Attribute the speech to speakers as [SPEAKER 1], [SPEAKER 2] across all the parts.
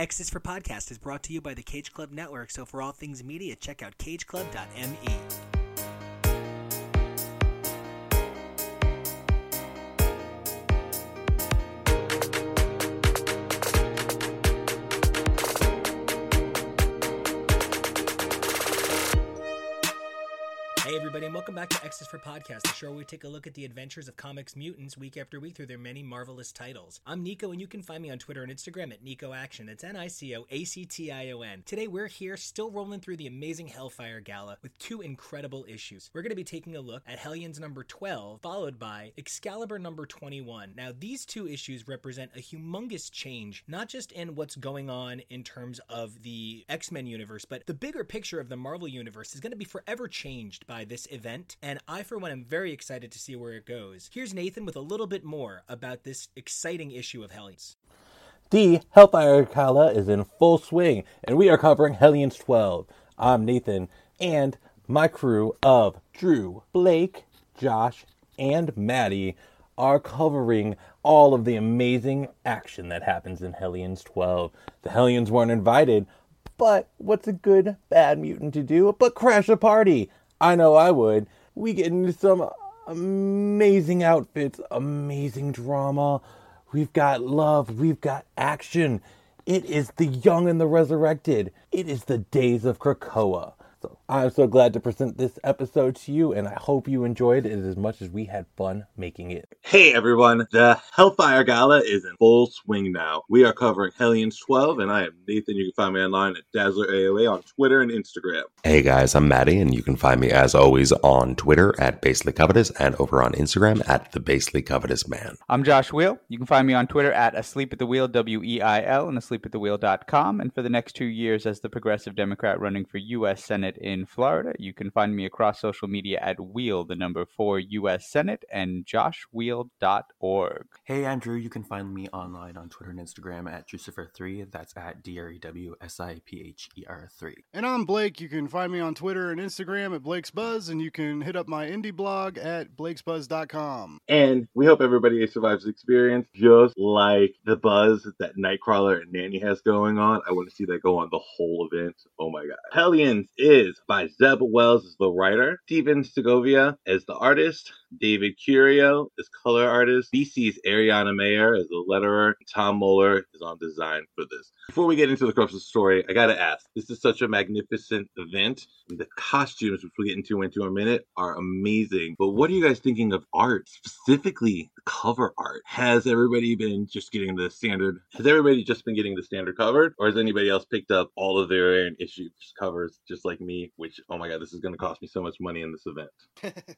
[SPEAKER 1] X for Podcast is brought to you by the Cage Club Network, so for all things media, check out cageclub.me. welcome back to X's for Podcast, the show where we take a look at the adventures of comics mutants week after week through their many marvelous titles. I'm Nico, and you can find me on Twitter and Instagram at Nico Action. It's N I C O A C T I O N. Today, we're here still rolling through the amazing Hellfire Gala with two incredible issues. We're going to be taking a look at Hellions number 12, followed by Excalibur number 21. Now, these two issues represent a humongous change, not just in what's going on in terms of the X Men universe, but the bigger picture of the Marvel universe is going to be forever changed by this event, and I, for one, am very excited to see where it goes. Here's Nathan with a little bit more about this exciting issue of Hellions.
[SPEAKER 2] The Hellfire Gala is in full swing, and we are covering Hellions 12. I'm Nathan, and my crew of Drew, Blake, Josh, and Maddie are covering all of the amazing action that happens in Hellions 12. The Hellions weren't invited, but what's a good bad mutant to do but crash a party? I know I would. We get into some amazing outfits, amazing drama. We've got love, we've got action. It is the young and the resurrected. It is the days of Krakoa. So I'm so glad to present this episode to you, and I hope you enjoyed it as much as we had fun making it.
[SPEAKER 3] Hey everyone, the Hellfire Gala is in full swing now. We are covering Hellions 12, and I am Nathan. You can find me online at Dazzler AOA on Twitter and Instagram.
[SPEAKER 4] Hey guys, I'm Maddie, and you can find me as always on Twitter at Basely Covetous and over on Instagram at the Basely Covetous Man.
[SPEAKER 5] I'm Josh Weil. You can find me on Twitter at Asleep at the Wheel, W E I L, and asleepatthewheel.com. And for the next two years as the Progressive Democrat running for U.S. Senate in Florida, you can find me across social media at Weil, the number four U.S. Senate, and joshwheel.org.
[SPEAKER 6] Hey Andrew, you can find me online on Twitter and Instagram at Drucifer3. That's at D R E W S I P H E R 3.
[SPEAKER 7] And I'm Blake. You can find me on Twitter and Instagram at Blake's Buzz, and you can hit up my indie blog at blakesbuzz.com.
[SPEAKER 3] And we hope everybody survives the experience just like the buzz that Nightcrawler and Nanny has going on. I want to see that go on the whole event. Oh my god. Hellions is by Zeb Wells as the writer, Stephen Segovia as the artist, David Curiel is color artist, BC's Ariana Maher is the letterer, Tom Muller is on design for this. Before we get into the crux of the story, I gotta ask, this is such a magnificent event. The costumes, which we'll get into into a minute, are amazing. But what are you guys thinking of art, specifically cover art? Has everybody been just getting the standard? Has everybody just been getting the standard covered, or has anybody else picked up all of their own issues covers, just like me? Which, oh my god, this is going to cost me so much money in this event.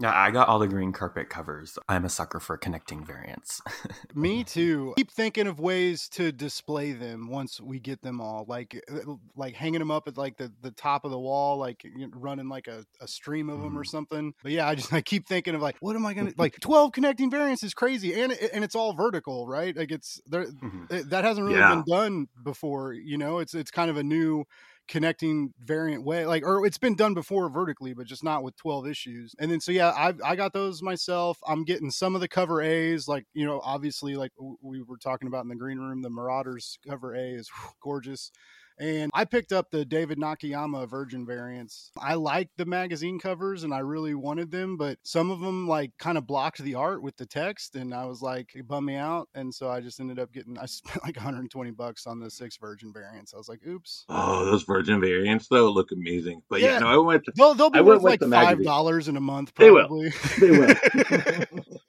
[SPEAKER 6] Yeah, I got all the green carpet covers. I'm a sucker for connecting variants.
[SPEAKER 7] Me too. Keep thinking of ways to display them once we get them all, like uh, like hanging them up at like the, the top of the wall, like running like a, a stream of them or
[SPEAKER 6] Mhm.
[SPEAKER 7] something. But yeah, I just I keep thinking of like, what am I gonna like? Twelve connecting variants is crazy, and and it's all vertical, right? Like it's there
[SPEAKER 6] Mhm.
[SPEAKER 7] it- that hasn't really
[SPEAKER 3] Yeah.
[SPEAKER 7] been done before. You know, it's it's kind of a new connecting variant way like or it's been done before vertically but just not with 12 issues. And then so yeah i i got those myself. I'm getting some of the cover a's like you know obviously like we were talking about in the green room the marauders cover a is gorgeous and I picked up the David Nakayama Virgin variants. I liked the magazine covers and I really wanted them, but some of them like kind of blocked the art with the text, and I was like, it bummed me out. And so I just ended up getting, I spent like 120 bucks on the six Virgin variants. I was like, oops.
[SPEAKER 3] Oh, those Virgin variants though look amazing. But yeah,
[SPEAKER 7] Yeah.
[SPEAKER 3] no, I went. To,
[SPEAKER 7] They'll, they'll be
[SPEAKER 3] I
[SPEAKER 7] worth like
[SPEAKER 3] the
[SPEAKER 7] $5 in a month, probably.
[SPEAKER 3] They will. They will.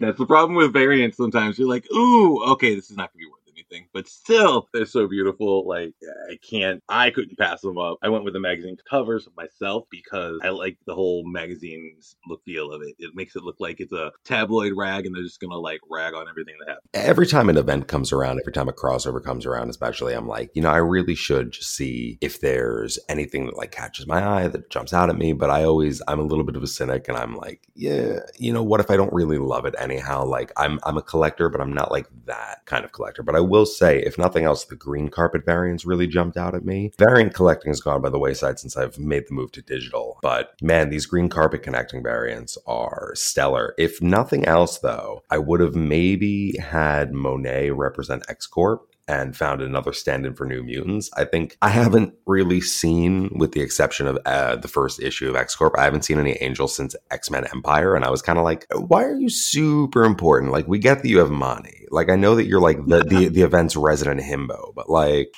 [SPEAKER 3] That's the problem with variants. Sometimes you're like, "Ooh, okay, this is not gonna be worth anything," but still, they're so beautiful. Like I can't, I couldn't pass them up. I went with the magazine covers myself because I like the whole magazine's look feel of it. It makes it look like it's a tabloid rag, and they're just gonna like rag on everything that happens.
[SPEAKER 4] Every time an event comes around, every time a crossover comes around, especially, I'm like, you know, I really should just see if there's anything that like catches my eye that jumps out at me. But I always, I'm a little bit of a cynic, and I'm like, yeah, you know, what if I don't really love it anyhow? Like, I'm I'm a collector, but I'm not like that kind of collector. But I will say, if nothing else, the green carpet variants really jumped out at me. Variant collecting has gone by the wayside since I've made the move to digital. But man, these green carpet connecting variants are stellar. If nothing else, though, I would have maybe had Monet represent X Corp and found another stand-in for New Mutants. I think I haven't really seen, with the exception of uh, the first issue of X Corp, I haven't seen any Angels since X Men Empyre, and I was kind of like, why are you super important? Like, we get that you have money. Like, I know that you're like the the, the event's resident himbo, but like.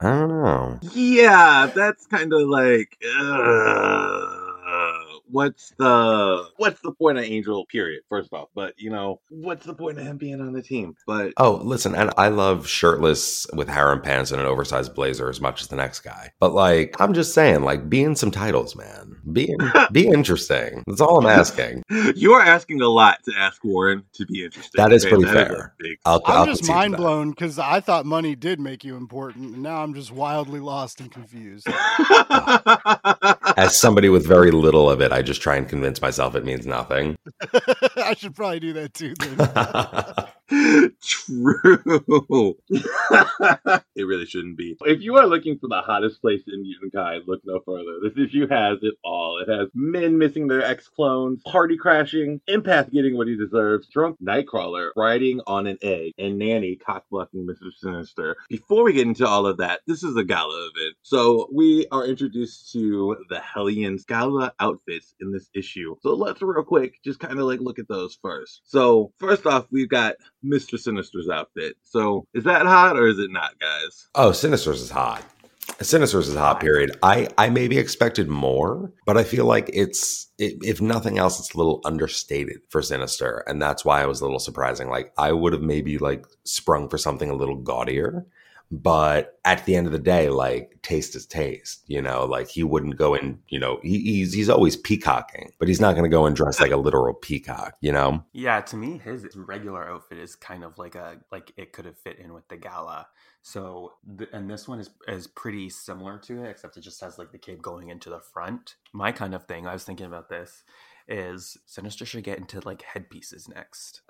[SPEAKER 4] I don't know.
[SPEAKER 3] Yeah, that's kind of like. What's the what's the point of Angel? Period. First off, but you know, what's the point of him being on the team? But
[SPEAKER 4] Oh, listen, and I love shirtless with harem pants and an oversized blazer as much as the next guy. But like, I'm just saying, like, be in some titles, man. Be be interesting. That's all I'm asking.
[SPEAKER 3] you are asking a lot to ask Warren to be interesting.
[SPEAKER 4] That is
[SPEAKER 3] Okay,
[SPEAKER 4] pretty
[SPEAKER 3] that is a
[SPEAKER 4] fair.
[SPEAKER 3] big-
[SPEAKER 4] I'll, I'll
[SPEAKER 7] I'm just mind blown because I thought money did make you important, and now I'm just wildly lost and confused.
[SPEAKER 4] As somebody with very little of it, I just try and convince myself it means nothing.
[SPEAKER 7] I should probably do that too.
[SPEAKER 3] True. it really shouldn't be. If you are looking for the hottest place in Mutant Kai, look no further. This issue has it all. It has men missing their ex clones, party crashing, Empath getting what he deserves, drunk Nightcrawler riding on an egg, and Nanny cockblocking Mr. Sinister. Before we get into all of that, this is a gala event. So we are introduced to the Hellions gala outfits in this issue. So let's real quick just kind of like look at those first. So first off, we've got Mr. Sinister's outfit. So is that hot or is it not, guys?
[SPEAKER 4] Oh, Sinister's is hot. Sinister's is hot. Period. I I maybe expected more, but I feel like it's i if nothing else, it's a little understated for Sinister, and that's why it was a little surprising. Like I would have maybe like sprung for something a little gaudier, but at the end of the day, like taste is taste. You know, like he wouldn't go in. You know, he, he's he's always peacocking, but he's not going to go and dress like a literal peacock. You know.
[SPEAKER 6] Yeah, to me, his regular outfit is kind of like a like it could have fit in with the gala. So, th- and this one is is pretty similar to it, except it just has like the cape going into the front. My kind of thing, I was thinking about this, is Sinister should get into like headpieces next.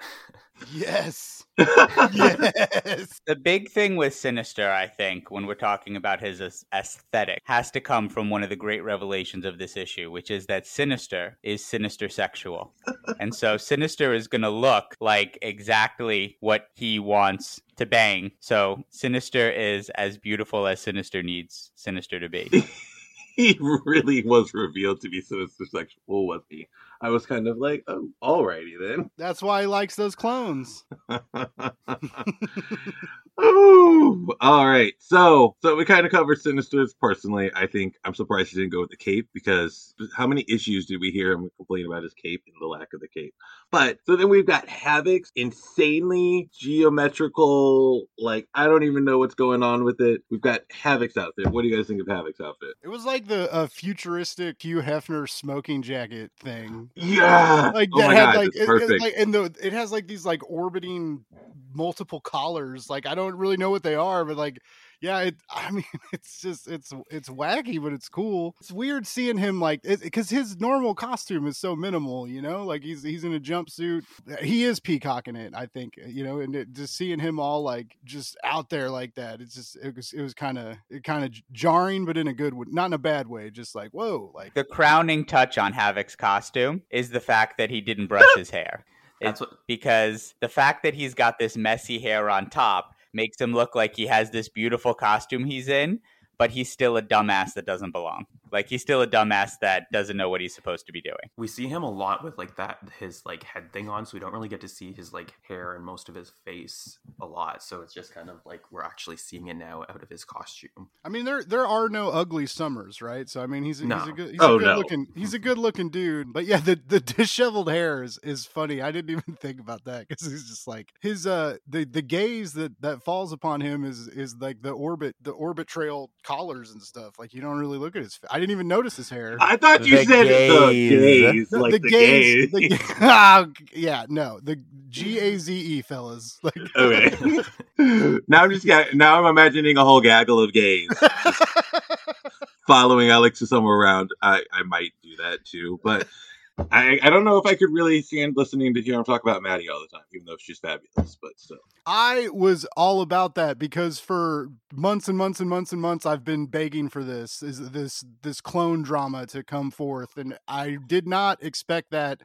[SPEAKER 7] yes, yes.
[SPEAKER 5] The big thing with Sinister, I think, when we're talking about his aesthetic, has to come from one of the great revelations of this issue, which is that Sinister is sinister sexual. and so Sinister is going to look like exactly what he wants to bang. So Sinister is as beautiful as Sinister needs Sinister to be.
[SPEAKER 3] he really was revealed to be Sinister sexual, was he? I was kind of like, oh, alrighty then.
[SPEAKER 7] That's why he likes those clones.
[SPEAKER 3] Ooh, all right. So, so we kind of covered Sinister's personally. I think I'm surprised he didn't go with the cape because how many issues did we hear him complain about his cape and the lack of the cape? But so then we've got Havoc's insanely geometrical. Like I don't even know what's going on with it. We've got Havoc's outfit. What do you guys think of Havoc's outfit?
[SPEAKER 7] It was like the uh, futuristic Hugh Hefner smoking jacket thing.
[SPEAKER 3] Yeah,
[SPEAKER 7] Like
[SPEAKER 3] oh
[SPEAKER 7] that
[SPEAKER 3] my
[SPEAKER 7] had
[SPEAKER 3] god,
[SPEAKER 7] like, it- it- like and the it has like these like orbiting multiple collars. Like I don't really know what they are, but like yeah, it. I mean, it's just it's it's wacky, but it's cool. It's weird seeing him like because his normal costume is so minimal, you know. Like he's he's in a jumpsuit. Uh, he is peacocking it, I think, you know. And it, just seeing him all like just out there like that, it's just it was it was kind of it kind of jarring, but in a good way, not in a bad way. Just like whoa, like
[SPEAKER 5] the crowning touch on Havoc's costume is the fact that he didn't brush his hair. It's
[SPEAKER 6] what
[SPEAKER 5] because the fact that he's got this messy hair on top makes him look like he has this beautiful costume he's in, but he's still a dumbass that doesn't belong. Like he's still a dumbass that doesn't know what he's supposed to be doing.
[SPEAKER 6] we see him a lot with like that his like head thing on, so we don't really get to see his like hair and most of his face a lot. So it's just kind of like we're actually seeing it now out of his costume.
[SPEAKER 7] I mean, there there are no ugly summers, right? So I mean, he's a, he's a
[SPEAKER 6] No.
[SPEAKER 7] good he's
[SPEAKER 3] Oh,
[SPEAKER 7] a good
[SPEAKER 3] no.
[SPEAKER 7] looking he's a good looking dude. But yeah, the the disheveled hair is, is funny. I didn't even think about that because he's just like his uh the the gaze that that falls upon him is is like the orbit the orbit trail collars and stuff. Like you don't really look at his. fa- I didn't even notice his hair.
[SPEAKER 3] I thought you
[SPEAKER 5] The
[SPEAKER 3] said the
[SPEAKER 5] gaze.
[SPEAKER 3] gaze,
[SPEAKER 7] The-
[SPEAKER 3] like
[SPEAKER 7] the
[SPEAKER 3] the,
[SPEAKER 7] gaze,
[SPEAKER 3] gaze.
[SPEAKER 7] the ga- Ah, yeah, no, the G A Z E fellas. Like,
[SPEAKER 3] okay. now I'm just got, now I'm imagining a whole gaggle of gays following Alex somewhere around. I, I might do that too, but I, I don't know if I could really stand listening to hear him talk about Maddie all the time, even though she's fabulous. But still,
[SPEAKER 7] I was all about that because for months and months and months and months I've been begging for this is this this clone drama to come forth and I did not expect that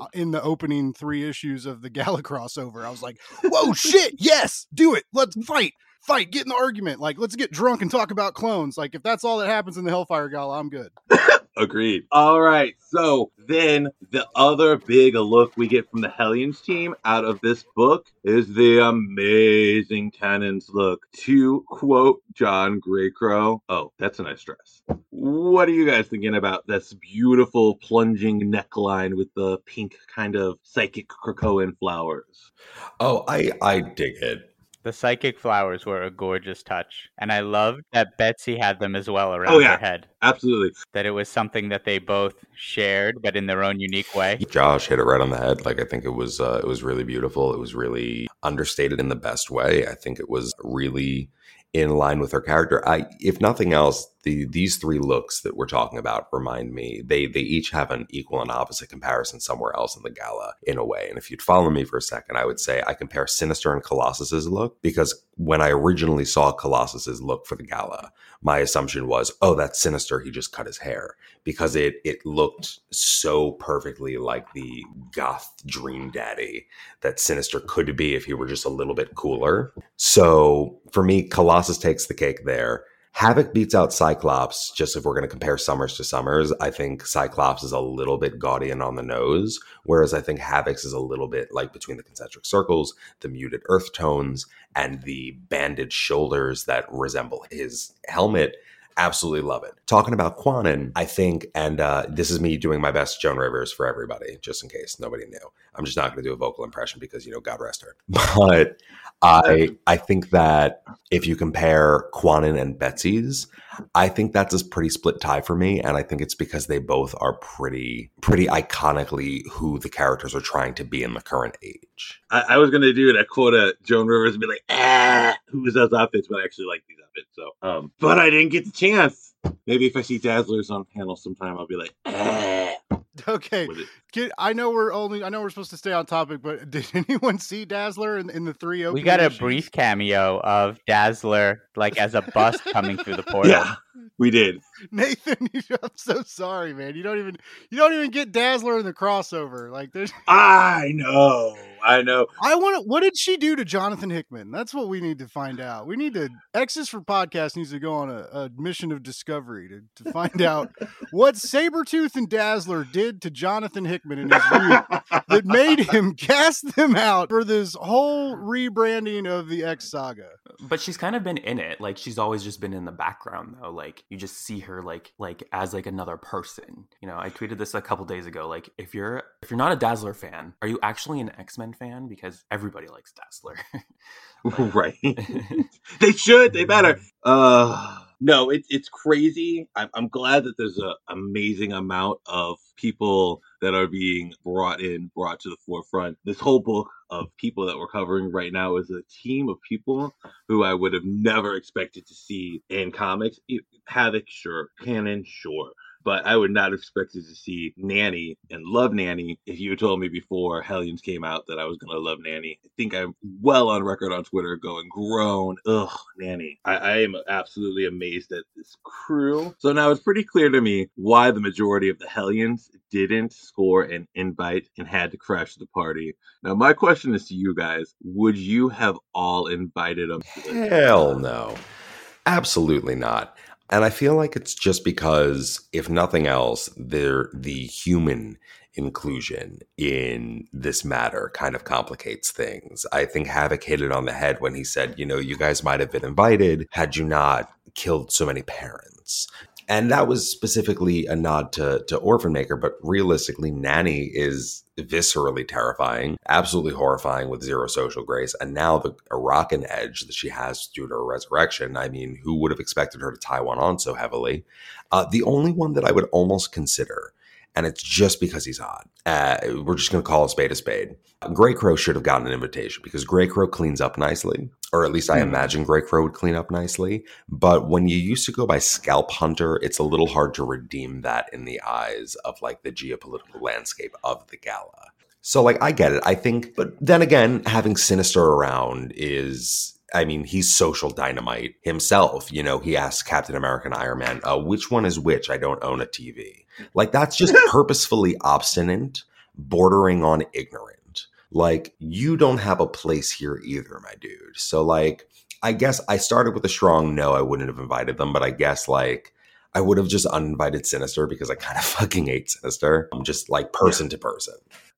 [SPEAKER 7] uh, in the opening 3 issues of the Gala crossover. I was like, "Whoa, shit, yes, do it. Let's fight." fight, get in the argument. Like, let's get drunk and talk about clones. Like, if that's all that happens in the Hellfire Gala, I'm good.
[SPEAKER 3] Agreed. All right. So then the other big look we get from the Hellions team out of this book is the amazing Kwannon's look. To quote John Greycrow, oh, that's a nice dress. What are you guys thinking about this beautiful plunging neckline with the pink kind of psychic Krakoan flowers?
[SPEAKER 4] Oh, I I dig it.
[SPEAKER 5] The psychic flowers were a gorgeous touch, and I loved that Betsy had them as well around
[SPEAKER 3] Oh, yeah.
[SPEAKER 5] her head.
[SPEAKER 3] Absolutely.
[SPEAKER 5] That it was something that they both shared, but in their own unique way.
[SPEAKER 4] Josh hit it right on the head. Like I think it was uh, it was really beautiful. It was really understated in the best way. I think it was really in line with her character. I if nothing else, the these three looks that we're talking about remind me they they each have an equal and opposite comparison somewhere else in the gala in a way. And if you'd follow me for a second, I would say I compare Sinister and Colossus's look because when I originally saw Colossus's look for the gala, my assumption was, oh, that's Sinister. He just cut his hair because it it looked so perfectly like the goth dream daddy that Sinister could be if he were just a little bit cooler. So for me, Colossus takes the cake there. Havoc beats out Cyclops. Just if we're going to compare Summers to Summers, I think Cyclops is a little bit gaudy and on the nose, whereas I think Havoc's is a little bit like between the concentric circles, the muted earth tones, and the banded shoulders that resemble his helmet. Absolutely love it. Talking about Kwannon, I think, and uh, this is me doing my best Joan Rivers for everybody, just in case nobody knew. I'm just not going to do a vocal impression because you know, God rest her. But I I think that if you compare Kwannon and Betsy's, I think that's a pretty split tie for me, and I think it's because they both are pretty pretty iconically who the characters are trying to be in the current age.
[SPEAKER 3] I, I was gonna do it. that quote Joan Rivers and be like, ah, who's those outfits? But I actually like these outfits. So, um, but I didn't get the chance. Maybe if I see Dazzlers on panel sometime, I'll be like, ah.
[SPEAKER 7] Okay,
[SPEAKER 3] with.
[SPEAKER 7] Kid, I know we're only I know we're supposed to stay on topic, but did anyone see Dazzler in, in the three opening
[SPEAKER 5] We got a
[SPEAKER 7] issues?
[SPEAKER 5] brief cameo of Dazzler, like as a bust coming through the portal.
[SPEAKER 3] Yeah, we did.
[SPEAKER 7] Nathan, you- I'm so sorry, man. You don't even you don't even get Dazzler in the crossover. Like there's
[SPEAKER 3] I know. I know.
[SPEAKER 7] I want to what did she do to Jonathan Hickman? That's what we need to find out. We need to X's for podcast needs to go on a, a mission of discovery to, to find out what Sabretooth and Dazzler did to Jonathan Hickman in his youth that made him cast them out for this whole rebranding of the X saga.
[SPEAKER 6] but she's kind of been in it like she's always just been in the background though like you just see her like like as like another person you know i tweeted this a couple days ago like if you're if you're not a dazzler fan are you actually an x-men fan because everybody likes dazzler
[SPEAKER 3] right. they should. They better. Uh no, it's it's crazy. I'm, I'm glad that there's an amazing amount of people that are being brought in, brought to the forefront. This whole book of people that we're covering right now is a team of people who I would have never expected to see in comics. Havoc, sure. Kwannon, sure. But I would not have expected to see Nanny and love Nanny if you had told me before Hellions came out that I was going to love Nanny. I think I'm well on record on Twitter going, groan, Ugh, Nanny. I, I am absolutely amazed at this crew. So now it's pretty clear to me why the majority of the Hellions didn't score an invite and had to crash the party. Now, my question is to you guys would you have all invited them?
[SPEAKER 4] Hell no. Absolutely not. And I feel like it's just because, if nothing else, there the human inclusion in this matter kind of complicates things. I think Havoc hit it on the head when he said, you know, you guys might have been invited had you not killed so many parents. And that was specifically a nod to, to Orphan Maker, but realistically, Nanny is viscerally terrifying, absolutely horrifying with zero social grace. And now the Krakoan edge that she has due to her resurrection. I mean, who would have expected her to tie one on so heavily? Uh, the only one that I would almost consider, and it's just because he's hot, uh, we're just going to call a spade a spade. Grey Crow should have gotten an invitation because Grey Crow cleans up nicely, or at least I
[SPEAKER 3] Hmm.
[SPEAKER 4] imagine Grey Crow would clean up nicely. But when you used to go by Scalp Hunter, it's a little hard to redeem that in the eyes of like the geopolitical landscape of the gala. So like I get it. I think but then again, having Sinister around is I mean, he's social dynamite himself. You know, he asks Captain America and Iron Man, uh, which one is which? I don't own a TV. Like that's just purposefully obstinate, bordering on ignorant. Like you don't have a place here either, my dude. So like I guess I started with a strong no, I wouldn't have invited them, but I guess like I would have just uninvited Sinister because I kind of fucking hate Sinister. I'm just like person to person.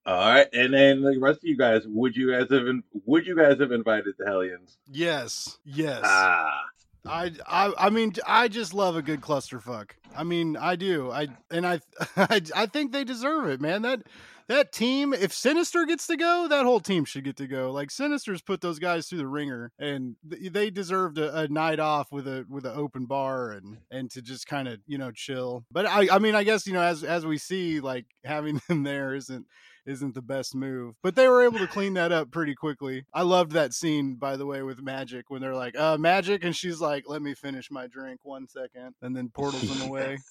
[SPEAKER 3] All right, and then the rest of you guys, would you guys have in, would you guys have invited the Hellions?
[SPEAKER 7] Yes, yes.
[SPEAKER 3] Ah,
[SPEAKER 7] I, I I mean I just love a good clusterfuck. I mean I do. I and I I, I think they deserve it, man. That that team, if Sinister gets to go, that whole team should get to go. Like Sinister's put those guys through the ringer, and th- they deserved a, a night off with a with an open bar and and to just kind of you know chill. But I I mean I guess you know as as we see like having them there isn't isn't the best move. But they were able to clean that up pretty quickly. I loved that scene, by the way, with Magic when they're like, uh, Magic, and she's like, let me finish my drink one second, and then portals them away.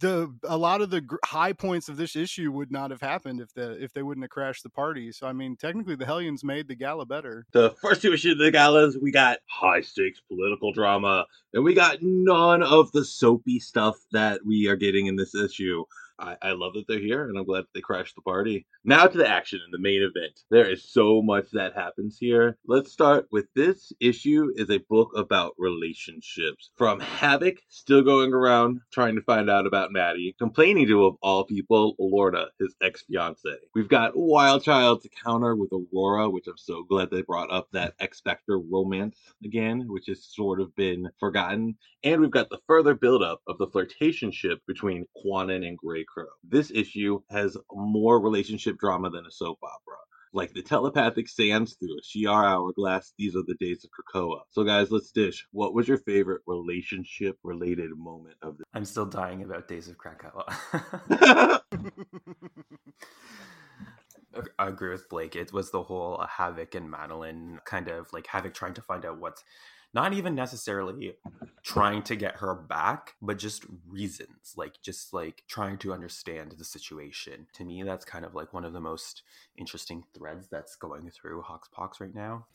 [SPEAKER 7] The a lot of the gr- high points of this issue would not have happened if the if they wouldn't have crashed the party. So I mean, technically, the Hellions made the gala better.
[SPEAKER 3] the first two issues of the galas, we got high stakes political drama, and we got none of the soapy stuff that we are getting in this issue. I, I love that they're here, and I'm glad they crashed the party. Now to the action in the main event. There is so much that happens here. Let's start with this issue is a book about relationships. From Havoc, still going around trying to find out about Maddie, complaining to, of all people, Lorna, his ex-fiance. We've got Wild Child to counter with Aurora, which I'm so glad they brought up that X-Factor romance again, which has sort of been forgotten. And we've got the further buildup of the flirtationship between Kwannon and Grey Crow. This issue has more relationship drama than a soap opera. Like the telepathic sands through a Shi'ar hourglass, these are the days of Krakoa. So, guys, let's dish. What was your favorite relationship related moment of the?
[SPEAKER 6] I'm still dying about Days of Krakoa. I agree with Blake. It was the whole uh, Havoc and Madeline kind of like Havoc trying to find out what's not even necessarily trying to get her back, but just reasons, like just like trying to understand the situation. To me, that's kind of like one of the most interesting threads that's going through Hoxpox right now.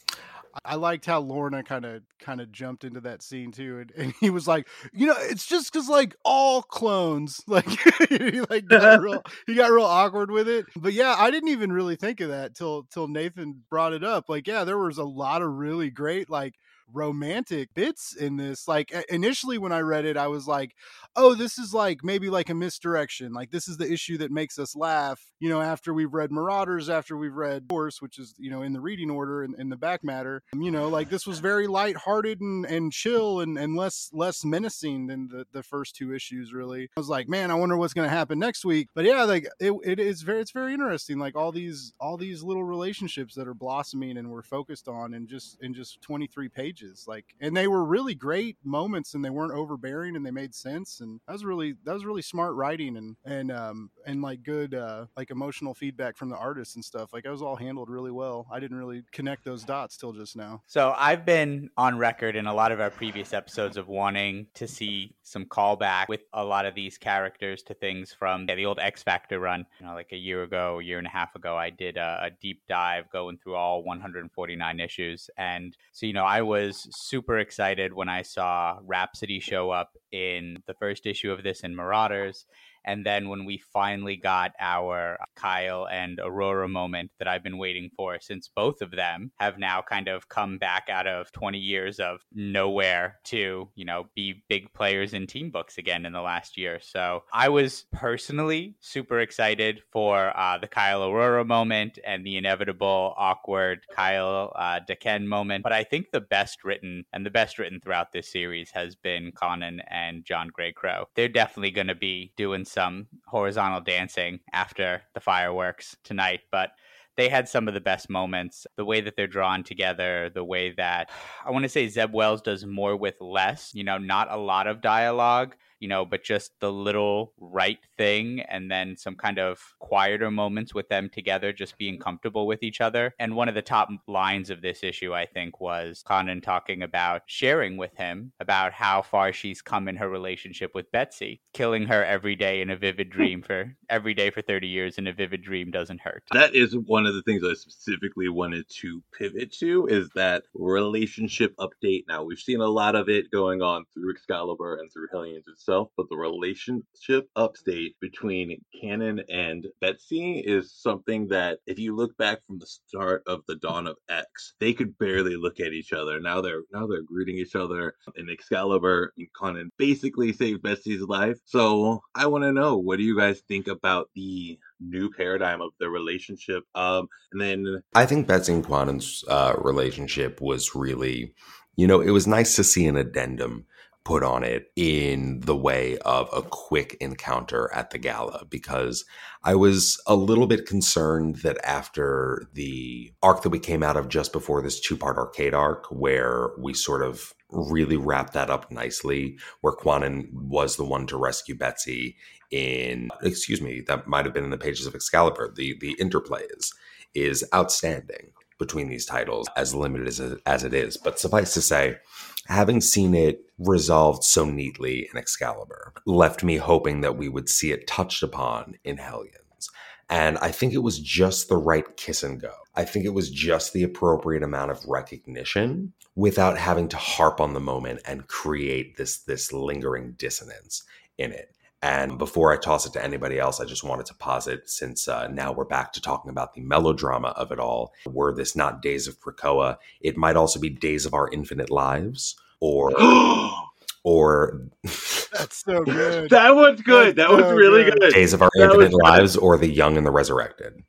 [SPEAKER 7] I liked how Lorna kind of kind of jumped into that scene too, and, and he was like, you know, it's just because like all clones, like he like got real, he got real awkward with it. But yeah, I didn't even really think of that till till Nathan brought it up. Like, yeah, there was a lot of really great like romantic bits in this. Like initially when I read it, I was like, oh, this is like maybe like a misdirection. Like this is the issue that makes us laugh. You know, after we've read Marauders, after we've read Horse, which is you know in the reading order in, in the back matter. um, You know, like this was very lighthearted and and chill and and less less menacing than the the first two issues. Really, I was like, man, I wonder what's going to happen next week. But yeah, like it, it is very it's very interesting. Like all these all these little relationships that are blossoming and we're focused on in just in just 23 pages. Like, and they were really great moments and they weren't overbearing and they made sense. And that was really that was really smart writing and and um and like good uh like emotional feedback from the artists and stuff. Like, that was all handled really well. I didn't really connect those dots till just now.
[SPEAKER 5] So I've been on record in a lot of our previous episodes of wanting to see some callback with a lot of these characters to things from yeah, the old X Factor run. You know, like a year ago, a year and a half ago, I did a, a deep dive going through all 149 issues, and so you know, I was super excited when I saw Rhapsody show up in the first issue of this in Marauders. And then when we finally got our Kyle and Aurora moment that I've been waiting for since both of them have now kind of come back out of 20 years of nowhere to, you know, be big players in team books again in the last year. So I was personally super excited for uh, the Kyle Aurora moment and the inevitable awkward Kyle uh, Daken moment. But I think the best written and the best written throughout this series has been Kwannon and John Grey Crow. They're definitely going to be doing some horizontal dancing after the fireworks tonight, but they had some of the best moments. The way that they're drawn together, the way that I want to say Zeb Wells does more with less, you know, not a lot of dialogue, you know, but just the little right thing and then some kind of quieter moments with them together, just being mm-hmm. comfortable with each other. And one of the top lines of this issue, I think, was Kwannon talking about sharing with him about how far she's come in her relationship with Betsy, killing her every day in a vivid dream for every day for 30 years in a vivid dream doesn't hurt.
[SPEAKER 3] That is one one of the things I specifically wanted to pivot to is that relationship update. Now, we've seen a lot of it going on through Excalibur and through Hellions itself, but the relationship update between Kwannon and Betsy is something that, if you look back from the start of the dawn of X, they could barely look at each other. Now they're now they're greeting each other. And Excalibur and Kwannon basically saved Betsy's life. So I want to know what do you guys think about the new paradigm of the relationship? Um, and then
[SPEAKER 4] I think Betsy and Kwannon's uh, relationship was really, you know, it was nice to see an addendum put on it in the way of a quick encounter at the gala because I was a little bit concerned that after the arc that we came out of just before this two part arcade arc, where we sort of really wrapped that up nicely, where Kwannon was the one to rescue Betsy in, excuse me, that might have been in the pages of Excalibur. The the interplay is is outstanding between these titles, as limited as as it is. But suffice to say, having seen it resolved so neatly in Excalibur left me hoping that we would see it touched upon in Hellions. And I think it was just the right kiss and go. I think it was just the appropriate amount of recognition without having to harp on the moment and create this this lingering dissonance in it. And before I toss it to anybody else, I just wanted to posit since uh, now we're back to talking about the melodrama of it all. Were this not Days of Krakoa, it might also be Days of Our Infinite Lives, or or
[SPEAKER 7] That's so good.
[SPEAKER 3] that was good.
[SPEAKER 7] That's
[SPEAKER 3] that was
[SPEAKER 7] so
[SPEAKER 3] really
[SPEAKER 7] good.
[SPEAKER 3] good.
[SPEAKER 4] Days of Our
[SPEAKER 3] That was
[SPEAKER 4] Infinite
[SPEAKER 3] good.
[SPEAKER 4] Lives, or The Young and the Resurrected.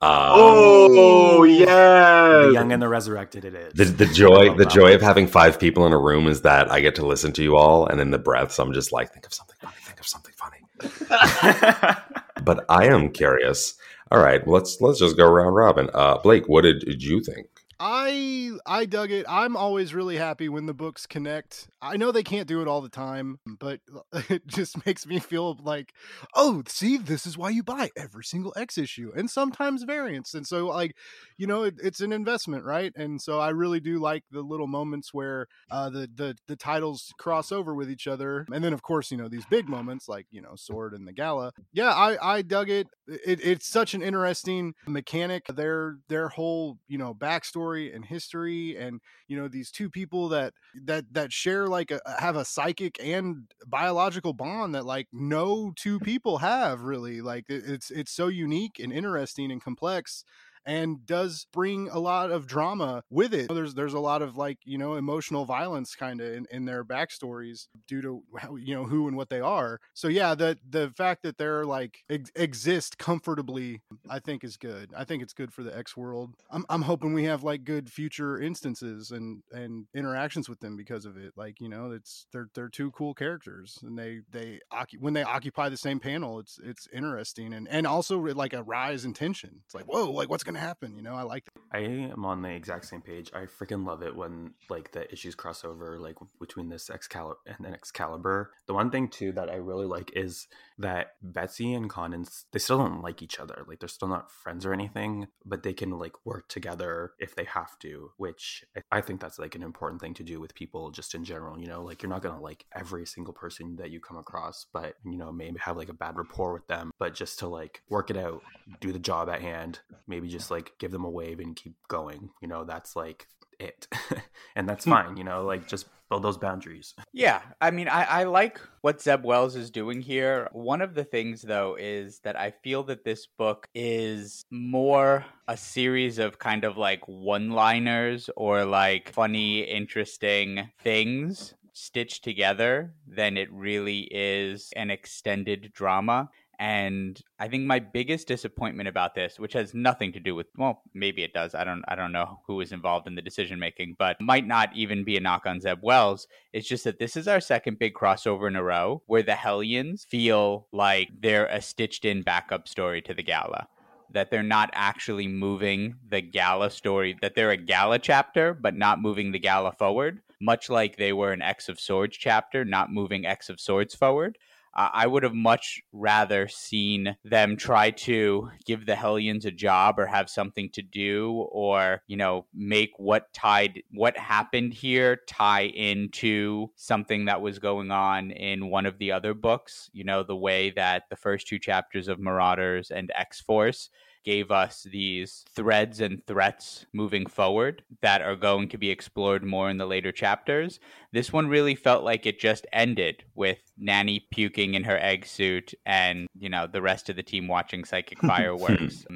[SPEAKER 4] Um,
[SPEAKER 3] Oh yeah,
[SPEAKER 6] The Young and the Resurrected it is.
[SPEAKER 4] the, the joy the joy of having five people in a room is that I get to listen to you all, and in the breaths, I'm just like, think of something funny, think of something funny. But I am curious. All right, let's let's just go round robin. Uh, Blake, what did, did you think?
[SPEAKER 7] I I dug it. I'm always really happy when the books connect. I know they can't do it all the time, but it just makes me feel like, oh, see, this is why you buy every single X issue and sometimes variants. And so, like, you know, it, it's an investment, right? And so, I really do like the little moments where uh, the the the titles cross over with each other, and then of course, you know, these big moments like you know, Sword and the Gala. Yeah, I I dug it. it it's such an interesting mechanic. Their their whole you know backstory and history, and you know these two people that that that share like a have a psychic and biological bond that like no two people have really. Like it's it's so unique and interesting and complex and does bring a lot of drama with it. There's there's a lot of like you know emotional violence kind of in, in their backstories due to how, you know who and what they are. So yeah, the the fact that they're like ex- exist comfortably, I think is good. I think it's good for the X world. I'm I'm hoping we have like good future instances and and interactions with them because of it. Like you know, it's they're they're two cool characters and they they when they occupy the same panel, it's it's interesting and and also like a rise in tension. It's like whoa, like what's gonna happen? You know, I like.
[SPEAKER 6] I am on the exact same page. I freaking love it when like the issues cross over, like between this Excalibur and then Excalibur. The one thing too that I really like is that Betsy and Kwannon they still don't like each other. Like they're still not friends or anything, but they can like work together if they have to. Which I think that's like an important thing to do with people just in general. You know, like you're not gonna like every single person that you come across, but you know maybe have like a bad rapport with them, but just to like work it out, do the job at hand, maybe just like give them a wave and keep going. You know, that's like it. and that's hmm. fine, you know, like just build those boundaries.
[SPEAKER 5] Yeah, I mean, I, I like what Zeb Wells is doing here. One of the things, though, is that I feel that this book is more a series of kind of like one liners or like funny, interesting things stitched together than it really is an extended drama. And I think my biggest disappointment about this, which has nothing to do with well, maybe it does. I don't I don't know who was involved in the decision making, but might not even be a knock on Zeb Wells. It's just that this is our second big crossover in a row where the Hellions feel like they're a stitched in backup story to the gala. That they're not actually moving the gala story, that they're a gala chapter, but not moving the gala forward, much like they were an X of Swords chapter, not moving X of Swords forward. I would have much rather seen them try to give the Hellions a job or have something to do or, you know, make what tied, what happened here tie into something that was going on in one of the other books. You know, the way that the first two chapters of Marauders and X Force gave us these threads and threats moving forward that are going to be explored more in the later chapters. This one really felt like it just ended with Nanny puking in her egg suit and, you know, the rest of the team watching psychic fireworks.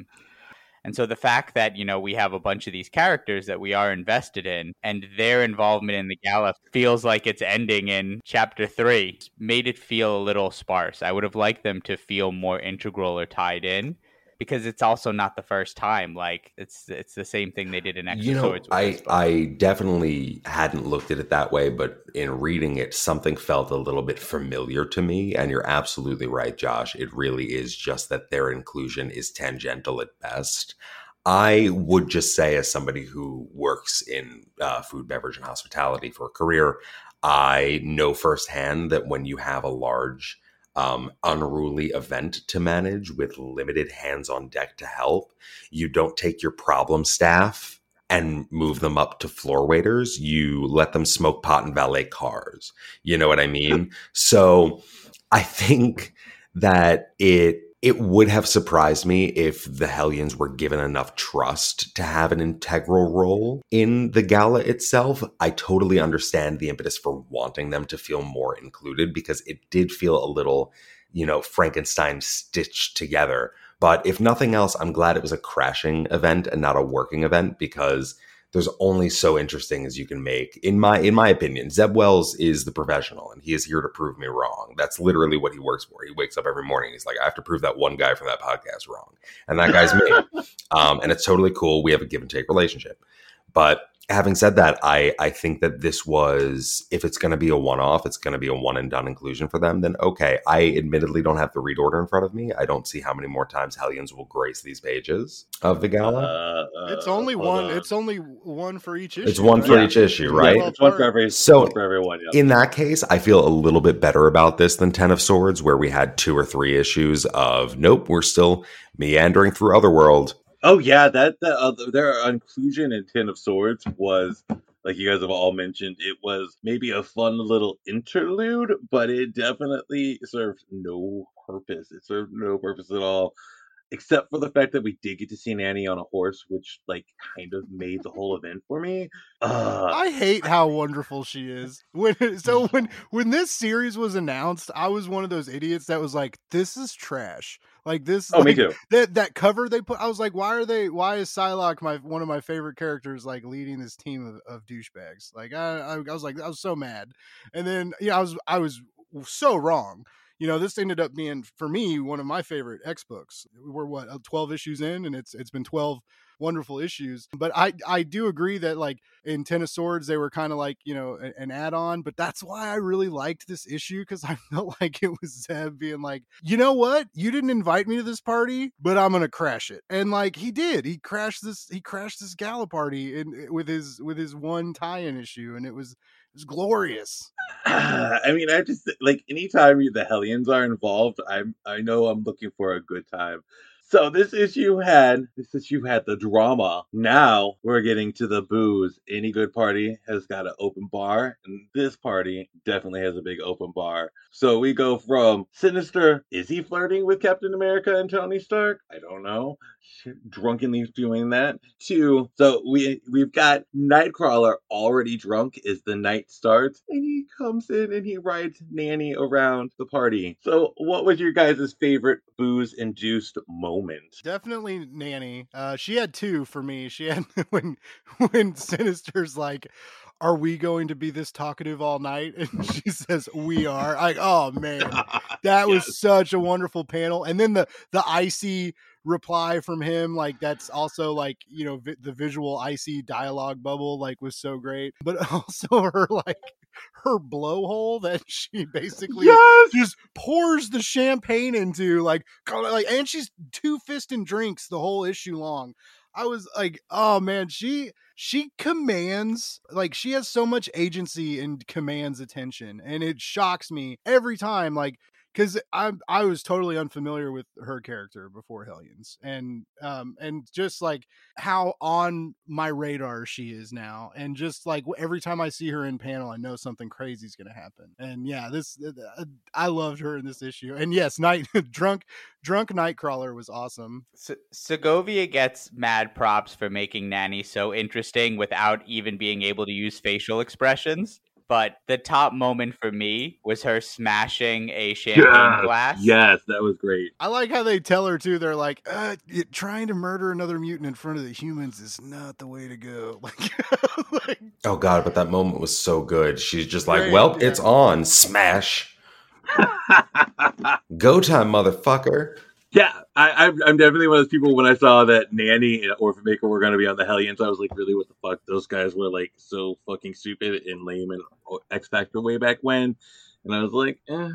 [SPEAKER 5] And so the fact that, you know, we have a bunch of these characters that we are invested in and their involvement in the gala feels like it's ending in chapter three made it feel a little sparse. I would have liked them to feel more integral or tied in because it's also not the first time. Like it's it's the same thing they did in Extra
[SPEAKER 4] you know,
[SPEAKER 5] Swords.
[SPEAKER 4] I. I definitely hadn't looked at it that way, but in reading it, something felt a little bit familiar to me. And you're absolutely right, Josh. It really is just that their inclusion is tangential at best. I would just say, as somebody who works in uh, food, beverage, and hospitality for a career, I know firsthand that when you have a large um, unruly event to manage with limited hands on deck to help. You don't take your problem staff and move them up to floor waiters. You let them smoke pot and valet cars. You know what I mean? so I think that it it would have surprised me if the Hellions were given enough trust to have an integral role in the gala itself. I totally understand the impetus for wanting them to feel more included because it did feel a little, you know, Frankenstein stitched together. But if nothing else, I'm glad it was a crashing event and not a working event because there's only so interesting as you can make. In my in my opinion, Zeb Wells is the professional and he is here to prove me wrong. That's literally what he works for. He wakes up every morning. He's like, I have to prove that one guy from that podcast wrong. And that guy's me. Um, and it's totally cool. We have a give and take relationship. But having said that, I I think that this was if it's going to be a one off, it's going to be a one and done inclusion for them. Then okay, I admittedly don't have the read order in front of me. I don't see how many more times Hellions will grace these pages of the gala.
[SPEAKER 3] Uh,
[SPEAKER 7] It's
[SPEAKER 3] uh,
[SPEAKER 7] only one.
[SPEAKER 3] on.
[SPEAKER 7] It's only one for each issue.
[SPEAKER 4] it's one for
[SPEAKER 7] right?
[SPEAKER 4] each issue,
[SPEAKER 3] Yeah,
[SPEAKER 4] right?
[SPEAKER 3] it's one for every.
[SPEAKER 4] So-
[SPEAKER 3] one for everyone. Yeah.
[SPEAKER 4] In that case, I feel a little bit better about this than Ten of Swords, where we had two or three issues of nope, we're still meandering through Otherworld.
[SPEAKER 3] Oh yeah, that that uh, their inclusion in Ten of Swords was like you guys have all mentioned. It was maybe a fun little interlude, but it definitely served no purpose. It served no purpose at all, except for the fact that we did get to see Nanny on a horse, which like kind of made the whole event for me. Uh,
[SPEAKER 7] I hate how wonderful she is. When so when when this series was announced, I was one of those idiots that was like, "This is trash." Like this.
[SPEAKER 3] oh, me too.
[SPEAKER 7] That that cover they put, I was like, "Why are they? Why is Psylocke my one of my favorite characters like leading this team of, of douchebags?" Like I, I I was like I was so mad, and then you know I was I was so wrong. You know, this ended up being for me one of my favorite X books. We're what uh, twelve issues in, and it's it's been twelve wonderful issues. But I I do agree that like in Ten of Swords they were kind of like you know a- an add on. But that's why I really liked this issue because I felt like it was Zeb being like, you know what, you didn't invite me to this party, but I'm gonna crash it. And like he did, he crashed this he crashed this gala party in with his with his one tie-in issue, and it was was glorious.
[SPEAKER 3] I mean, I just like anytime the Hellions are involved, I'm I know I'm looking for a good time. So this issue had this issue had the drama. Now we're getting to the booze. Any good party has got an open bar, and this party definitely has a big open bar. So we go from Sinister, is he flirting with Captain America and Tony Stark? I don't know. Drunkenly doing that. To so we we've got Nightcrawler already drunk as the night starts, and he comes in and he rides Nanny around the party. So what was your guys' favorite booze induced moment?
[SPEAKER 7] Definitely Nanny. Uh, she had two for me. She had when when Sinister's like, "Are we going to be this talkative all night?" And she says, "We are." Like, oh man, that was
[SPEAKER 3] Yes.
[SPEAKER 7] such a wonderful panel. And then the the icy reply from him, like that's also like you know vi- the visual icy dialogue bubble, like was so great. But also her like her blowhole that she basically
[SPEAKER 3] yes.
[SPEAKER 7] just pours the champagne into like like and she's two fisting drinks the whole issue long i was like oh man she she commands like she has so much agency and commands attention and it shocks me every time like because I I was totally unfamiliar with her character before Hellions, and um and just like how on my radar she is now, and just like every time I see her in panel, I know something crazy is gonna happen. And yeah, this uh, I loved her in this issue, and yes, night drunk drunk Nightcrawler was awesome.
[SPEAKER 5] Segovia gets mad props for making Nanny so interesting without even being able to use facial expressions. But the top moment for me was her smashing a champagne
[SPEAKER 3] Yes,
[SPEAKER 5] glass.
[SPEAKER 3] yes, that was great.
[SPEAKER 7] I like how they tell her too. They're like, uh, trying to murder another mutant in front of the humans is not the way to go. Like, like
[SPEAKER 4] Oh god, but that moment was so good. She's just like,
[SPEAKER 7] Right,
[SPEAKER 4] "Well,
[SPEAKER 7] yeah.
[SPEAKER 4] it's on, smash, go time, motherfucker."
[SPEAKER 3] Yeah, I, I'm definitely one of those people. When I saw that Nanny and Orphan Maker were going to be on the Hellions, I was like, really, what the fuck? Those guys were like so fucking stupid and lame and X Factor way back when, and I was like, eh,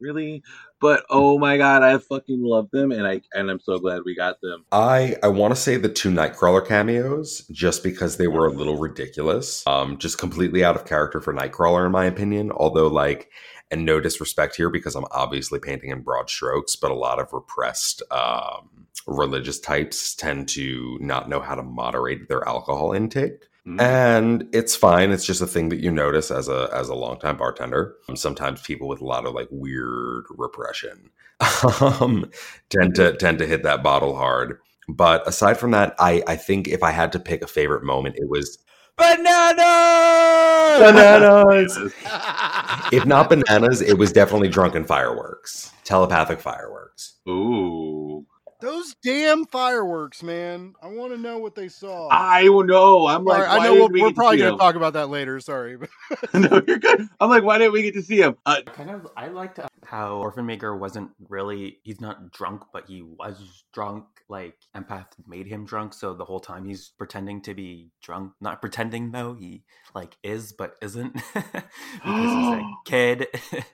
[SPEAKER 3] really? But oh my god, I fucking love them, and I and I'm so glad we got them.
[SPEAKER 4] I I want to say the two Nightcrawler cameos just because they were a little ridiculous. Um, just completely out of character for Nightcrawler in my opinion. Although like, and no disrespect here because I'm obviously painting in broad strokes, but a lot of repressed um, religious types tend to not know how to moderate their alcohol intake. and it's fine. It's just a thing that you notice as a as a longtime bartender. Um, sometimes people with a lot of like weird repression um tend to tend to hit that bottle hard. But aside from that i i think if i had to pick a favorite moment it was
[SPEAKER 5] Bananas!
[SPEAKER 4] bananas! If not bananas it was definitely drunken fireworks. Telepathic fireworks.
[SPEAKER 3] Ooh,
[SPEAKER 7] those damn fireworks, man. I want to know what they saw.
[SPEAKER 3] I don't know. I'm like,
[SPEAKER 7] Sorry, I know we'll,
[SPEAKER 3] we
[SPEAKER 7] we're probably going to talk about that later. Sorry,
[SPEAKER 3] no, you're good. I'm like, why didn't we get to see him? Uh,
[SPEAKER 6] kind of i liked how orphan maker wasn't really he's not drunk but he was drunk like empath made him drunk so the whole time he's pretending to be drunk not pretending though he like is but isn't because he's a kid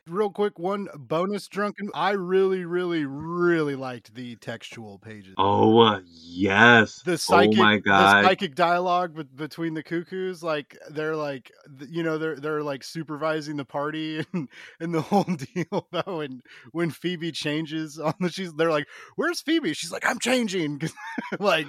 [SPEAKER 7] real quick, one bonus drunken. I really, really, really liked the textual pages.
[SPEAKER 3] oh uh, yes.
[SPEAKER 7] the psychic,
[SPEAKER 3] oh my god.
[SPEAKER 7] the psychic dialogue be- between the cuckoos, like they're like, you know, they're they're like supervising the party and, and the whole deal about when when Phoebe changes on the she's they're like, "Where's Phoebe?" She's like, "I'm changing." like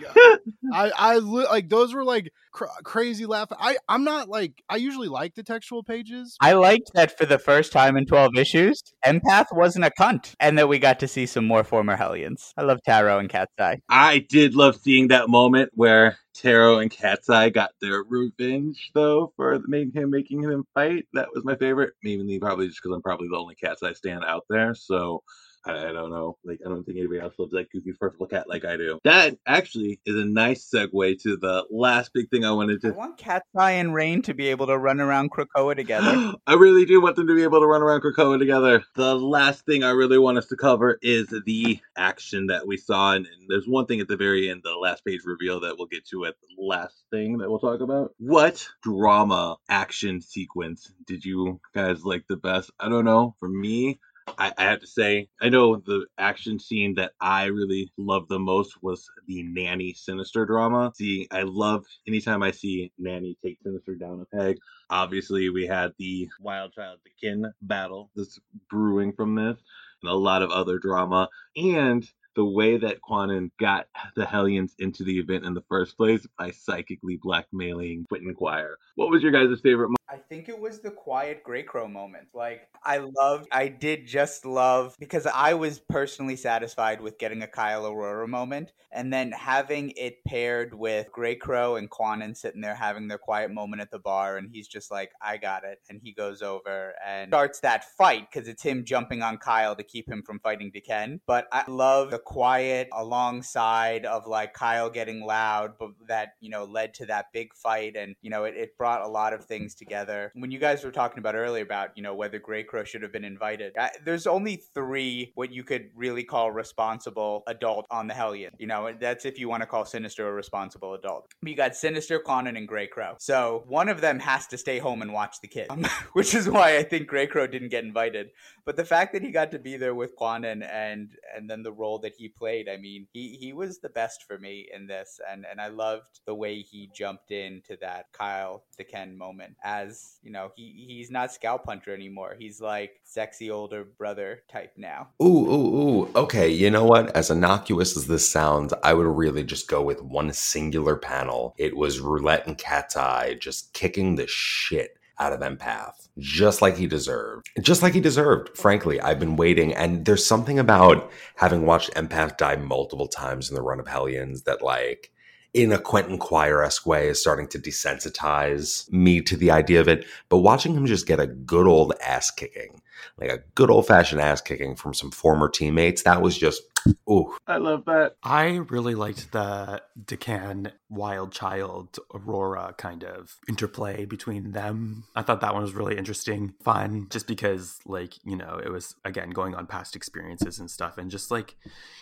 [SPEAKER 7] I I li- like those were like cr- crazy laugh. I I'm not like I usually like the textual pages.
[SPEAKER 5] I liked that for the first time in 12 issues, Empath wasn't a cunt, and that we got to see some more former Hellions. I love Tarot and Cat's Eye.
[SPEAKER 3] I did love seeing that moment where Tarot and Cat's Eye got their revenge, though, for making him making him fight. That was my favorite. Mainly, probably just because I'm probably the only Cat's Eye stand out there. So I, I don't know. Like, I don't think anybody else loves that goofy purple cat like I do. That actually is a nice segue to the last big thing I wanted to.
[SPEAKER 5] I want Cat's Eye and Rain to be able to run around Krakoa together.
[SPEAKER 3] I really do want them to be able to run around Krakoa together. The last thing I really want us to cover is the action that we saw, and, and there's one thing at the very end, the last page reveal that we'll get to at the last thing that we'll talk about. What drama action sequence did you guys like the best? I don't know. For me, I, I have to say, I know the action scene that I really loved the most was the Nanny Sinister drama. See, I love anytime I see Nanny take Sinister down a peg. Obviously, we had the Wild Child Daken battle that's brewing from this, and a lot of other drama. And the way that Kwannon got the Hellions into the event in the first place by psychically blackmailing Quentin Quire. What was your guys' favorite moment?
[SPEAKER 5] I think it was the quiet Grey Crow moment. Like, I loved, I did just love, because I was personally satisfied with getting a Kyle Aurora moment, and then having it paired with Grey Crow and Kwannon sitting there having their quiet moment at the bar, and he's just like, I got it. And he goes over and starts that fight, because it's him jumping on Kyle to keep him from fighting Daken. But I love the quiet alongside of like Kyle getting loud, but that, you know, led to that big fight, and, you know, it, it brought a lot of things together. When you guys were talking about earlier about, you know, whether Grey Crow should have been invited, I, there's only three what you could really call responsible adult on the Hellion. You know, that's if you want to call Sinister a responsible adult. You got Sinister, Kwannon, and Grey Crow. So one of them has to stay home and watch the kid, um, which is why I think Grey Crow didn't get invited. But the fact that he got to be there with Kwannon and and then the role that that he played. I mean, he he was the best for me in this, and and I loved the way he jumped into that Kyle Daken moment. As you know, he he's not scalp hunter anymore. He's like sexy older brother type now.
[SPEAKER 4] Ooh, ooh, ooh. Okay, you know what? As innocuous as this sounds, I would really just go with one singular panel. It was Roulette and Cat's Eye just kicking the shit out of Empath, just like he deserved. Just like he deserved, frankly. I've been waiting, and there's something about having watched Empath die multiple times in the run of Hellions that, like, in a Quentin Quire esque way, is starting to desensitize me to the idea of it. But watching him just get a good old ass kicking, like a good old fashioned ass kicking from some former teammates, that was just, ooh.
[SPEAKER 3] I love that.
[SPEAKER 6] I really liked the Daken Wild Child Aurora kind of interplay between them. I thought that one was really interesting, fun, just because, like, you know, it was again going on past experiences and stuff, and just like,